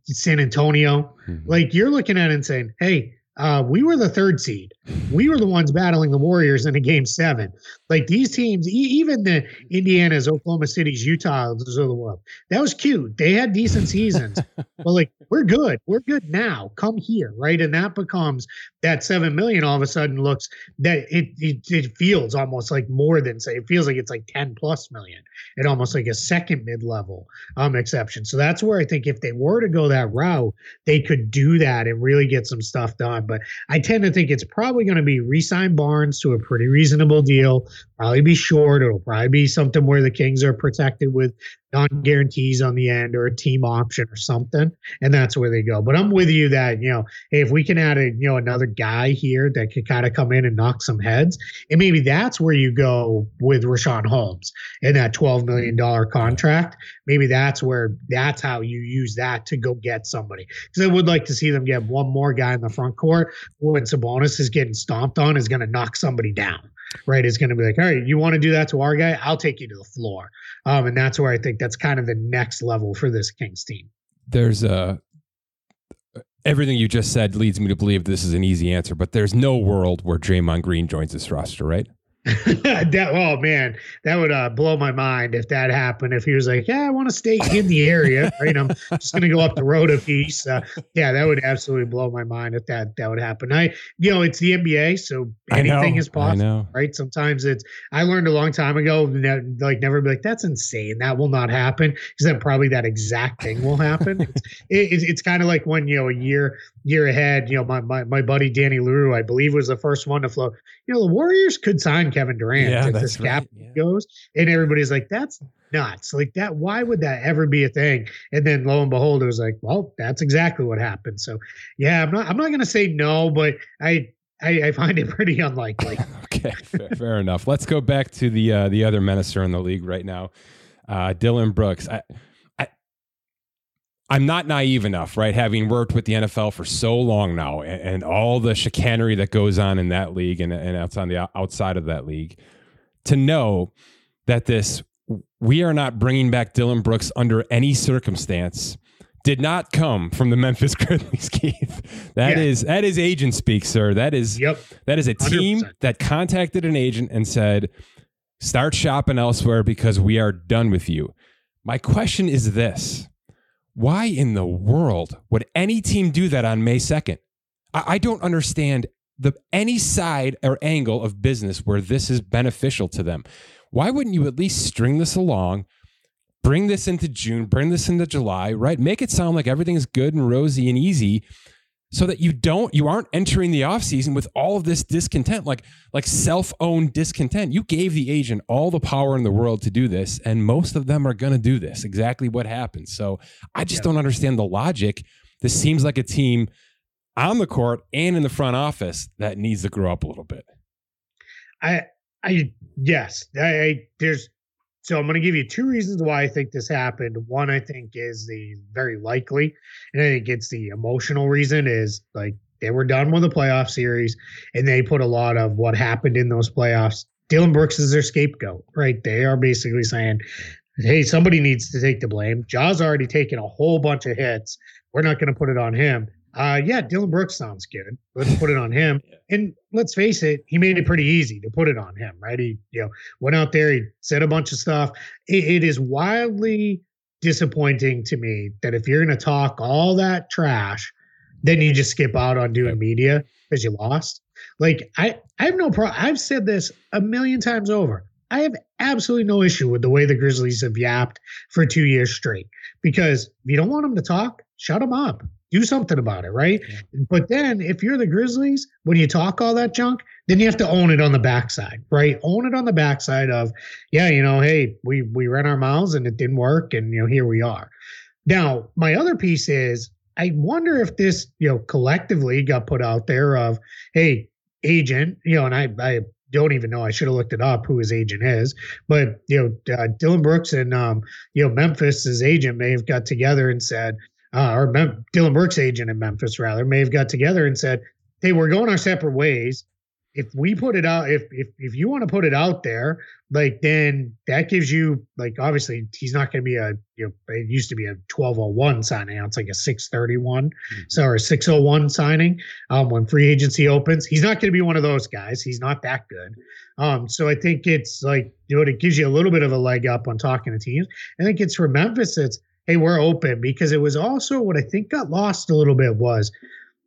San Antonio. Mm-hmm. Like you're looking at it and saying, hey, uh, we were the third seed. We were the ones battling the Warriors in a game seven. Like these teams, e- even the Indiana's, Oklahoma City's, Utah's of the world. That was cute. They had decent seasons. but like, we're good. We're good now. Come here, right? And that becomes that seven million. All of a sudden, looks that it it, it feels almost like more than say. It feels like it's like ten plus million. It almost like a second mid level um exception. So that's where I think if they were to go that route, they could do that and really get some stuff done. But I tend to think it's probably going to be resign Barnes to a pretty reasonable deal. Probably be short. It'll probably be something where the Kings are protected with non guarantees on the end or a team option or something, and that's where they go. But I'm with you that you know hey, if we can add a you know another guy here that could kind of come in and knock some heads, and maybe that's where you go with Richaun Holmes in that 12 million dollar contract. Maybe that's where that's how you use that to go get somebody because I would like to see them get one more guy in the front court when Sabonis is getting stomped on is going to knock somebody down right, is going to be like, all right, you want to do that to our guy? I'll take you to the floor. Um, and that's where I think that's kind of the next level for this Kings team. There's a everything you just said leads me to believe this is an easy answer, but there's no world where Draymond Green joins this roster, right? that oh man, that would uh, blow my mind if that happened. If he was like, "Yeah, I want to stay in the area, right? I'm just going to go up the road a piece." Uh, yeah, that would absolutely blow my mind if that that would happen. I, you know, it's the NBA, so anything is possible, right? Sometimes it's. I learned a long time ago, like never be like, "That's insane. That will not happen," because then probably that exact thing will happen. it's, it, it's kind of like when you know a year year ahead, you know, my my my buddy Danny Leroux, I believe, was the first one to float. You know, the Warriors could sign Kevin Durant Yeah, this cap right, yeah. goes. And everybody's like, that's nuts. Like that, why would that ever be a thing? And then lo and behold, it was like, well, that's exactly what happened. So yeah, I'm not I'm not gonna say no, but I I, I find it pretty unlikely. Okay, fair, fair enough. Let's go back to the uh, the other menacer in the league right now, uh, Dillon Brooks. I, I'm not naive enough, right? Having worked with the NFL for so long now, and, and all the chicanery that goes on in that league and and outside the outside of that league, to know that this we are not bringing back Dillon Brooks under any circumstance did not come from the Memphis Grizzlies, Keith. That Yeah. is that is agent speak, sir. That is yep. that is a team 100%. that contacted an agent and said, start shopping elsewhere because we are done with you. My question is this why in the world would any team do that on May 2nd? I, I don't understand the any side or angle of business where this is beneficial to them. Why wouldn't you at least string this along? Bring this into June, bring this into July, right? Make it sound like everything is good and rosy and easy so that you don't you aren't entering the offseason with all of this discontent like like self-owned discontent you gave the agent all the power in the world to do this and most of them are going to do this exactly what happens so i just Yeah. don't understand the logic this seems like a team on the court and in the front office that needs to grow up a little bit I I yes. I, I there's so I'm going to give you two reasons why I think this happened. One I think is the very likely, and I think it's the emotional reason is like they were done with the playoff series, and they put a lot of what happened in those playoffs. Dillon Brooks is their scapegoat, right? They are basically saying, "Hey, somebody needs to take the blame." Ja's already taken a whole bunch of hits. We're not going to put it on him. Uh, yeah, Dillon Brooks sounds good. Let's put it on him. And let's face it, he made it pretty easy to put it on him, right? He, you know, went out there, he said a bunch of stuff. It, it is wildly disappointing to me that if you're going to talk all that trash, then you just skip out on doing Right. media because you lost. Like I, I have no problem. I've said this a million times over. I have absolutely no issue with the way the Grizzlies have yapped for two years straight. Because if you don't want them to talk, shut them up. Do something about it, right? But then if you're the Grizzlies, when you talk all that junk, then you have to own it on the backside, right? Own it on the backside of, yeah, you know, hey, we we ran our mouths and it didn't work, and you know, here we are. Now, my other piece is I wonder if this, you know, collectively got put out there of, hey, agent, you know, and I I don't even know. I should have looked it up who his agent is, but you know, uh, Dillon Brooks and um, you know, Memphis's agent may have got together and said, uh, or Mem- Dillon Brooks' agent in Memphis rather may have got together and said, "Hey, we're going our separate ways. If we put it out, if if if you want to put it out there, like then that gives you like obviously he's not going to be a you know it used to be a twelve oh one signing. Now it's like a six thirty one, so or six oh one signing. Um, when free agency opens, he's not going to be one of those guys. He's not that good. Um, so I think it's like you know it gives you a little bit of a leg up on talking to teams. I think it's for Memphis. It's hey, we're open because it was also what I think got lost a little bit was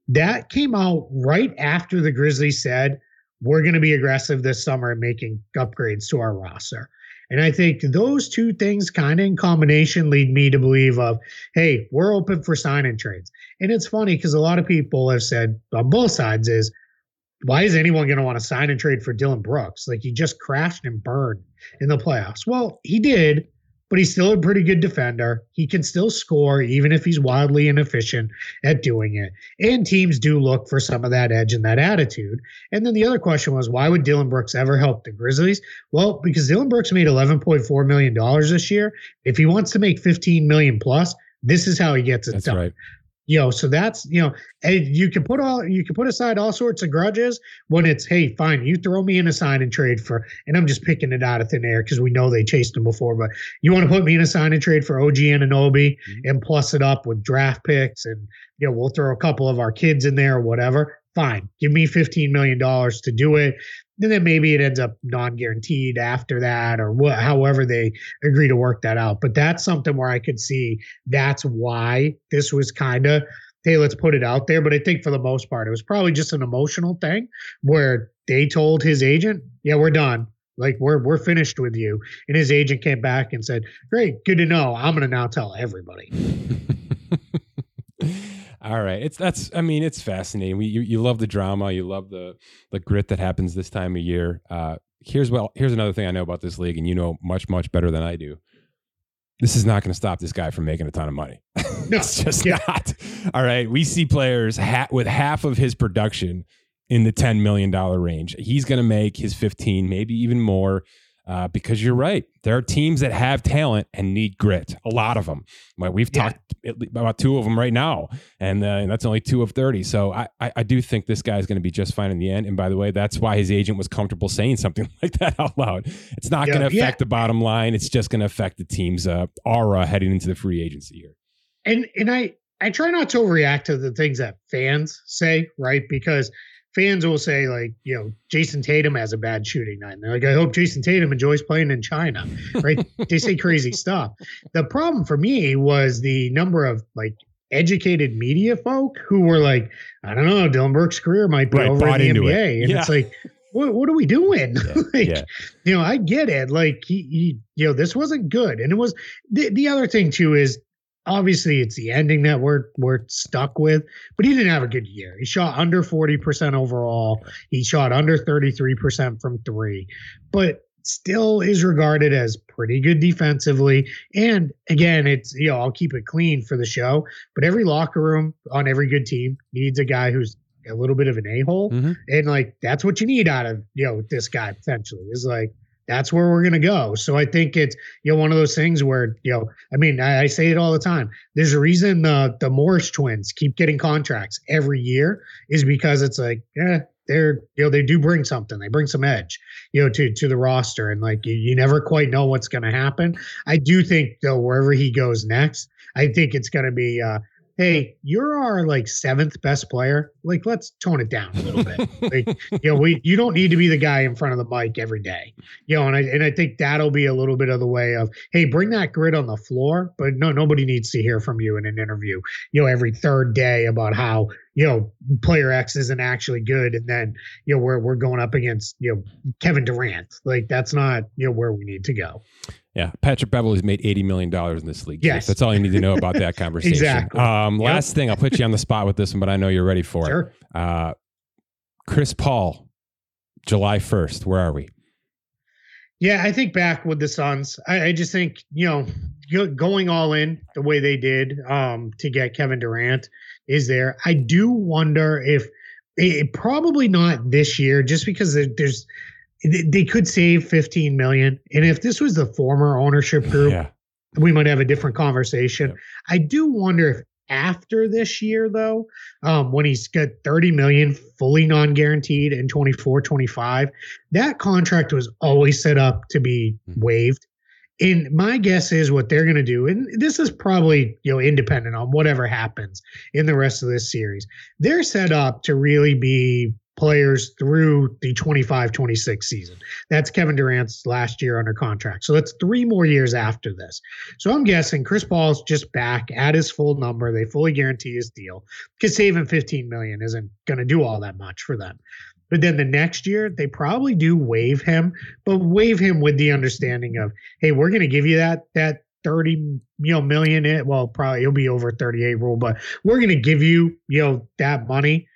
that came out right after the Grizzlies said we're going to be aggressive this summer and making upgrades to our roster. And I think those two things kind of in combination lead me to believe of, hey, we're open for sign and trades. And it's funny because a lot of people have said on both sides is, why is anyone going to want to sign and trade for Dillon Brooks? Like he just crashed and burned in the playoffs. Well, he did, but he's still a pretty good defender. He can still score, even if he's wildly inefficient at doing it. And teams do look for some of that edge and that attitude. And then the other question was, why would Dillon Brooks ever help the Grizzlies? Well, because Dillon Brooks made $11.4 million this year. If he wants to make 15 million plus, this is how he gets it That's done right. You know so that's you know and you can put all you can put aside all sorts of grudges when it's hey fine you throw me in a sign and trade for and i'm just picking it out of thin air because we know they chased him before but you want to put me in a sign and trade for OG Anunoby Mhm. and plus it up with draft picks and you know we'll throw a couple of our kids in there or whatever fine give me 15 million dollars to do it. And then maybe it ends up non-guaranteed after that or wh- however they agree to work that out. But that's something where i could see that's why this was kind of hey let's put it out there. But i think for the most part it was probably just an emotional thing where they told his agent yeah we're done. Like we're we're finished with you. And his agent came back and said great good to know. I'm to now tell everybody All right, it's that's. I mean, it's fascinating. We, you you love the drama, you love the the grit that happens this time of year. Uh, here's well here's another thing I know about this league, and you know much much better than I do. This is not going to stop this guy from making a ton of money. No, it's just yeah. not. All right, we see players ha- with half of his production in the ten million dollar range. He's going to make his fifteen, maybe even more. Uh, because you're right, there are teams that have talent and need grit. A lot of them. We've Yeah. talked about two of them right now, and, uh, and that's only two of thirty. So I, I, I do think this guy is going to be just fine in the end. And by the way, that's why his agent was comfortable saying something like that out loud. It's not Yeah, going to yeah. affect the bottom line. It's just going to affect the team's uh, aura heading into the free agency year. and and I I try not to overreact to the things that fans say, right? Because fans will say like, you know, Jayson Tatum has a bad shooting night. And they're like, I hope Jayson Tatum enjoys playing in China, right? they say crazy stuff. The problem for me was the number of like educated media folk who were like, I don't know, Dillon Brooks' career might be Right, over in the into it. NBA, and Yeah. it's like. What, what are we doing? like, yeah. you know, I get it. Like he, he, you know, this wasn't good. And it was the, the other thing too is obviously it's the ending that we're we're stuck with, but he didn't have a good year. He shot under 40% overall. He shot under 33% from three, but still is regarded as pretty good defensively. And again, it's you know, I'll keep it clean for the show, but every locker room on every good team needs a guy who's a little bit of an a-hole Mhm. and like that's what you need out of you know this guy potentially is like that's where we're gonna go. So I think it's you know one of those things where you know I mean I, I say it all the time. There's a reason the the Morris twins keep getting contracts every year is because it's like yeah they're you know they do bring something they bring some edge you know to to the roster and like you, you never quite know what's going to happen. I do think though wherever he goes next, I think it's going to be. uh Hey, you're our like seventh best player. Like, let's tone it down a little bit like you know, we you don't need to be the guy in front of the mic every day. You know, and I and I think that'll be a little bit of the way of, hey, bring that grit on the floor, but no, nobody needs to hear from you in an interview, you know, every third day about how, you know, player X isn't actually good. And then, you know, we're we're going up against, you know, Kevin Durant. Like that's not, you know, where we need to go. Yeah, Patrick Beverley's made eighty million dollars in this league. Yes. that's all you need to know about that conversation. Exactly. Um, Yep. Last thing, I'll put you on the spot with this one, but I know you're ready for Sure. it. Uh, Chris Paul, July first. Where are we? Yeah, I think back with the Suns, I, I just think you know going all in the way they did um, to get Kevin Durant is there. I do wonder if it, probably not this year, just because there's they could save 15 million, and if this was the former ownership group, Yeah, we might have a different conversation. Yep. I do wonder if after this year though, um, when he's got 30 million fully non-guaranteed in 24, 25, that contract was always set up to be Mhm. waived. And my guess is what they're going to do, and this is probably you know independent on whatever happens in the rest of this series. They're set up to really be players through the 25-26 season. That's Kevin Durant's last year under contract. So that's three more years after this. So I'm guessing Chris Paul's just back at his full number. They fully guarantee his deal because saving 15 million isn't going to do all that much for them. But then the next year, they probably do waive him, but waive him with the understanding of, hey, we're going to give you that that 30 you know million it well probably it'll be over 38 rule but we're going to give you you know that money.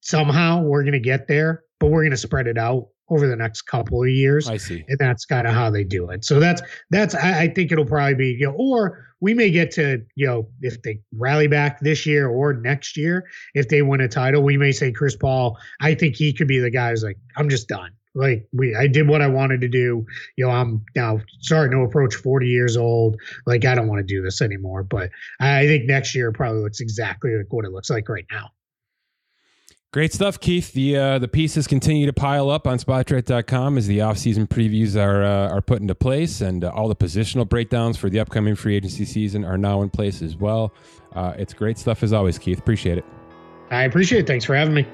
Somehow we're going to get there but we're going to spread it out over the next couple of years I see. and that's kind of how they do it. So that's that's I, I think it'll probably be you know, or we may get to you know if they rally back this year or next year if they win a title, we may say Chris Paul. I think he could be the guy who's like I'm just done. Like we, I did what I wanted to do. You know, I'm now starting to approach 40 years old. Like I don't want to do this anymore. But I think next year probably looks exactly like what it looks like right now. Great stuff, Keith. The uh, the pieces continue to pile up on Spotrac.com as the offseason previews are uh, are put into place, and uh, all the positional breakdowns for the upcoming free agency season are now in place as well. Uh, it's great stuff as always, Keith. Appreciate it. I appreciate it. Thanks for having me.